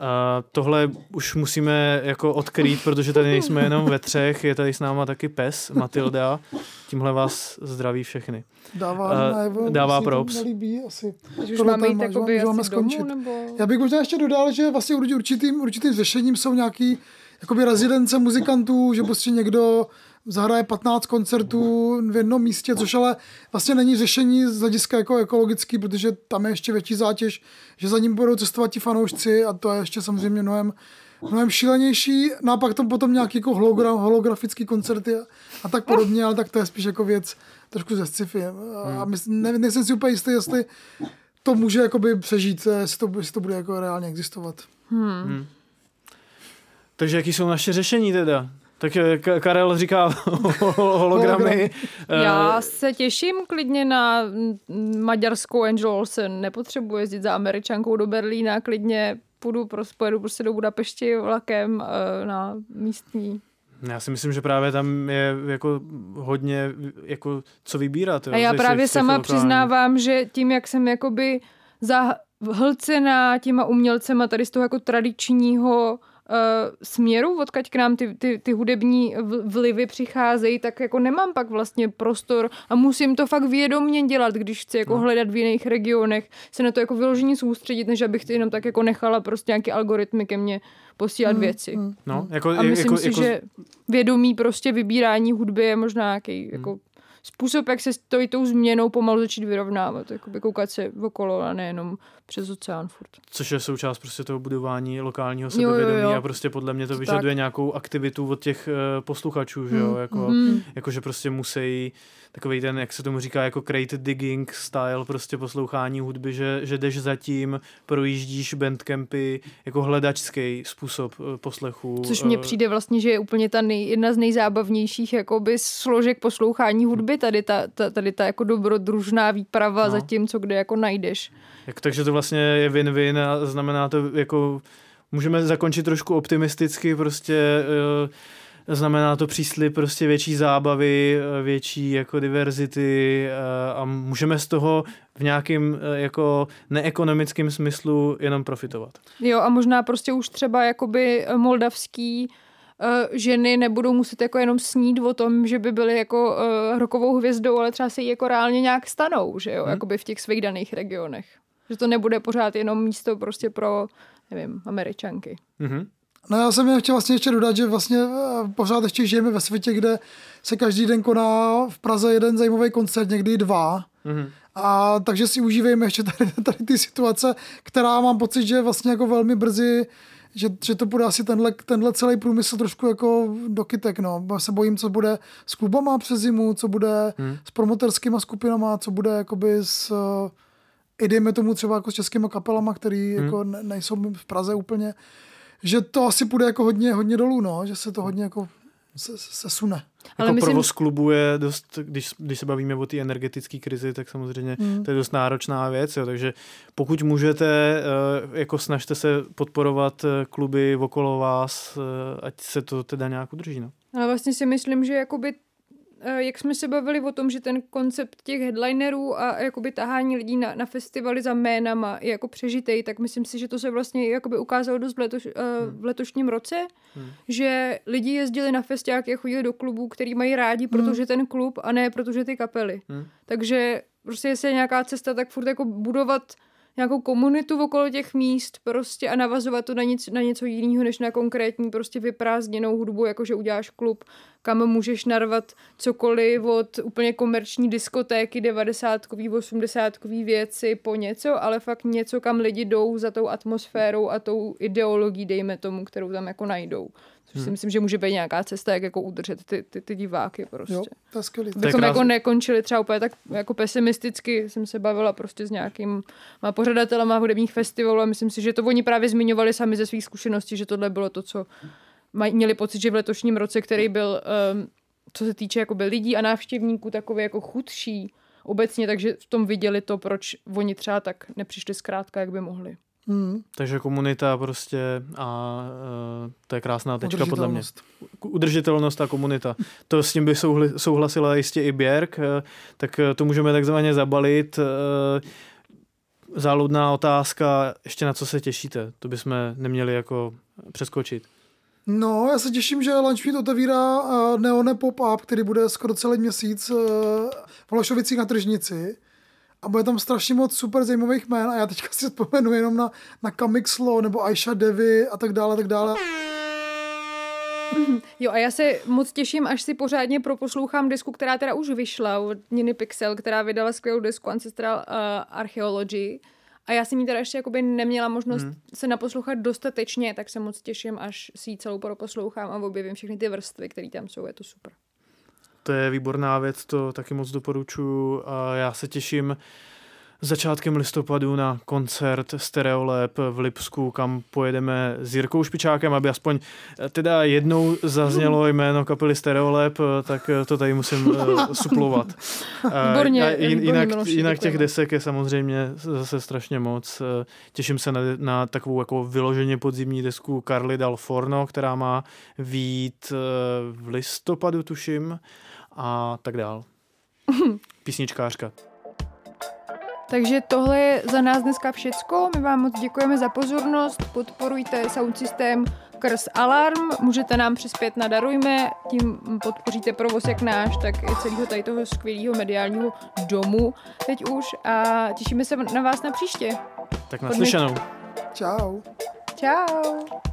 A tohle už musíme jako odkrýt, protože tady nejsme jenom ve třech, je tady s náma taky pes, Matilda. Tímhle vás zdraví všechny. Dává, najevo, dává props. Nelíbí, asi. Že už máme jít jakoby máme- máme asi skončit. domů, nebo... Já bych možná ještě dodal, že vlastně urč- určitým, určitým řešením jsou nějaký jakoby rezidence muzikantů, že prostě někdo zahraje 15 koncertů v jednom místě, což ale vlastně není řešení z hlediska jako ekologický, protože tam je ještě větší zátěž, že za ním budou cestovat ti fanoušci a to je ještě samozřejmě mnohem, mnohem šílenější. No a pak tam potom nějaký jako hologra, holografický koncerty a, a tak podobně, ale tak to je spíš jako věc trošku ze sci-fi. A Hmm. mysl, ne, nejsem si úplně jistý, jestli to může jakoby přežít, eh, jestli to, jestli to bude jako reálně existovat. Takže jaký jsou naše řešení teda? Tak eh, Ka- Karel říká hologramy. Eh, Já se těším klidně na mm, maďarskou Angel Olsen. Nepotřebuji jezdit za američankou do Berlína, klidně půjdu, prostě, pojedu prostě do Budapešti vlakem eh, na místní. Já si myslím, že právě tam je jako hodně jako co vybírat. Jo, A já právě sama lokálních. přiznávám, že tím, jak jsem jakoby zahlcená těma umělcema tady z toho jako tradičního směru, odkaď k nám ty, ty, ty hudební vlivy přicházejí, tak jako nemám pak vlastně prostor a musím to fakt vědomně dělat, když chci jako no. hledat v jiných regionech, se na to jako vyloženě soustředit, než abych to jenom tak jako nechala prostě nějaký algoritmy ke mně posílat Hmm, věci. No, jako, A myslím jako, si, jako, že vědomí prostě vybírání hudby je možná nějaký jako způsob, jak se s tou- změnou pomalu začít vyrovnávat. Jakoby koukat se okolo a nejenom přes oceán furt. Což je součást prostě toho budování lokálního Jo, jo, sebevědomí jo. a prostě podle mě to To vyžaduje tak. nějakou aktivitu od těch uh, posluchačů, že jo, jako, Mm. jako že prostě musí takový ten, jak se tomu říká, jako crate digging style, prostě poslouchání hudby, že, že jdeš zatím, projíždíš bandcampy, jako hledačský způsob uh, poslechu. Což mně eh, přijde vlastně, že je úplně ta nej, jedna z nejzábavnějších jakoby složek poslouchání hudby, tady ta, ta, tady ta jako dobrodružná výprava No. za tím, co kde jako najdeš. Jak, takže to vlastně je win-win a znamená to jako, můžeme zakončit trošku optimisticky, prostě eh, znamená to příslip prostě větší zábavy, eh, větší jako diverzity eh, a můžeme z toho v nějakým jako neekonomickém smyslu jenom profitovat. Jo a možná prostě už třeba jakoby moldavský ženy nebudou muset jako jenom snít o tom, že by byly jako rokovou hvězdou, ale třeba se jí jako reálně nějak stanou, že jo, Hmm. jakoby v těch svých daných regionech. Že to nebude pořád jenom místo prostě pro, nevím, američanky. Mhm. No já jsem jen chtěl vlastně ještě dodat, že vlastně eh, pořád ještě žijeme ve světě, kde se každý den koná v Praze jeden zajímavý koncert, někdy i dva. Mhm. A takže si užívejme ještě tady, tady ty situace, která mám pocit, že vlastně jako velmi brzy že, že to bude asi tenhle, tenhle celý průmysl trošku jako do kytek, no. Já se bojím, co bude s klubama přes zimu, co bude hmm. s promoterskýma skupinama, co bude jakoby s eh, i dejme tomu třeba jako s českýma kapelama, který hmm. jako ne, nejsou v Praze úplně, že to asi půjde jako hodně, hodně dolů, no, že se to hodně jako se, se sune. Jako myslím... provoz klubu je dost, když, když se bavíme o té energetické krizi, tak samozřejmě mm. to je dost náročná věc, jo, takže pokud můžete, eh, jako snažte se podporovat eh, kluby okolo vás, eh, ať se to teda nějak udrží. No. Ale vlastně si myslím, že jakoby jak jsme se bavili o tom, že ten koncept těch headlinerů a jakoby tahání lidí na, na festivaly za jménama je jako přežitej, tak myslím si, že to se vlastně jakoby ukázalo dost v, letoš, uh, v letošním roce, hmm. že lidi jezdili na festiáky a chodili do klubů, který mají rádi, hmm. protože ten klub a ne protože ty kapely. Hmm. Takže prostě jestli je nějaká cesta, tak furt jako budovat nějakou komunitu okolo těch míst prostě a navazovat to na, nic, na něco jiného, než na konkrétní prostě vyprázdněnou hudbu, jakože uděláš klub, kam můžeš narvat cokoliv od úplně komerční diskotéky, 90 80 věci po něco, ale fakt něco, kam lidi jdou za tou atmosférou a tou ideologií, dejme tomu, kterou tam jako najdou. Hmm. si myslím, že může být nějaká cesta, jak jako udržet ty, ty, ty diváky prostě. Jo, to je skvělý. Bychom jako nekončili třeba úplně tak jako pesimisticky, jsem se bavila prostě s nějakým pořadatelem hudebních festivalů a myslím si, že to oni právě zmiňovali sami ze svých zkušeností, že tohle bylo to, co mají, měli pocit, že v letošním roce, který byl, um, co se týče jakoby lidí a návštěvníků, takový jako chudší obecně, takže v tom viděli to, proč oni třeba tak nepřišli zkrátka, jak by mohli. Hmm. Takže komunita prostě a uh, to je krásná tečka podle mě. Udržitelnost a komunita. To s tím by souhlasila jistě i Běrk, uh, tak to můžeme takzvaně zabalit. Uh, záludná otázka, ještě na co se těšíte? To bychom neměli jako přeskočit. No, já se těším, že Lunchmeet otevírá uh, Neone Pop-Up, který bude skoro celý měsíc uh, v Lošovicích na tržnici. A bude tam strašně moc super zajímavých jmén a já teďka si vzpomenu jenom na, na Kamixlo nebo Aisha Devi a tak dále, tak dále. Jo a já se moc těším, až si pořádně proposlouchám disku, která teda už vyšla od Niny Pixel, která vydala skvělou disku Ancestral uh, Archaeology. A já jsem jí teda ještě jakoby neměla možnost hmm. se naposlouchat dostatečně, tak se moc těším, až si ji celou proposlouchám a objevím všechny ty vrstvy, které tam jsou, je to super. To je výborná věc, to taky moc doporučuji a já se těším začátkem listopadu na koncert Stereolab v Lipsku, kam pojedeme s Jirkou Špičákem, aby aspoň eh, teda jednou zaznělo jméno kapely Stereolab, eh, tak eh, to tady musím suplovat. A jin, jinak, Miloši, jinak těch desek je samozřejmě zase strašně moc. Těším se na, na takovou jako vyloženě podzimní desku Carly Dal Forno, která má vít v listopadu, tuším, a tak dál. Písničkářka. Takže tohle je za nás dneska všecko. My vám moc děkujeme za pozornost. Podporujte sound systém Krs Alarm. Můžete nám přispět na Darujme, tím podpoříte provoz jak náš, tak i celého tady toho skvělého mediálního domu teď už a těšíme se na vás na příště. Tak naslyšenou. Čau. Čau.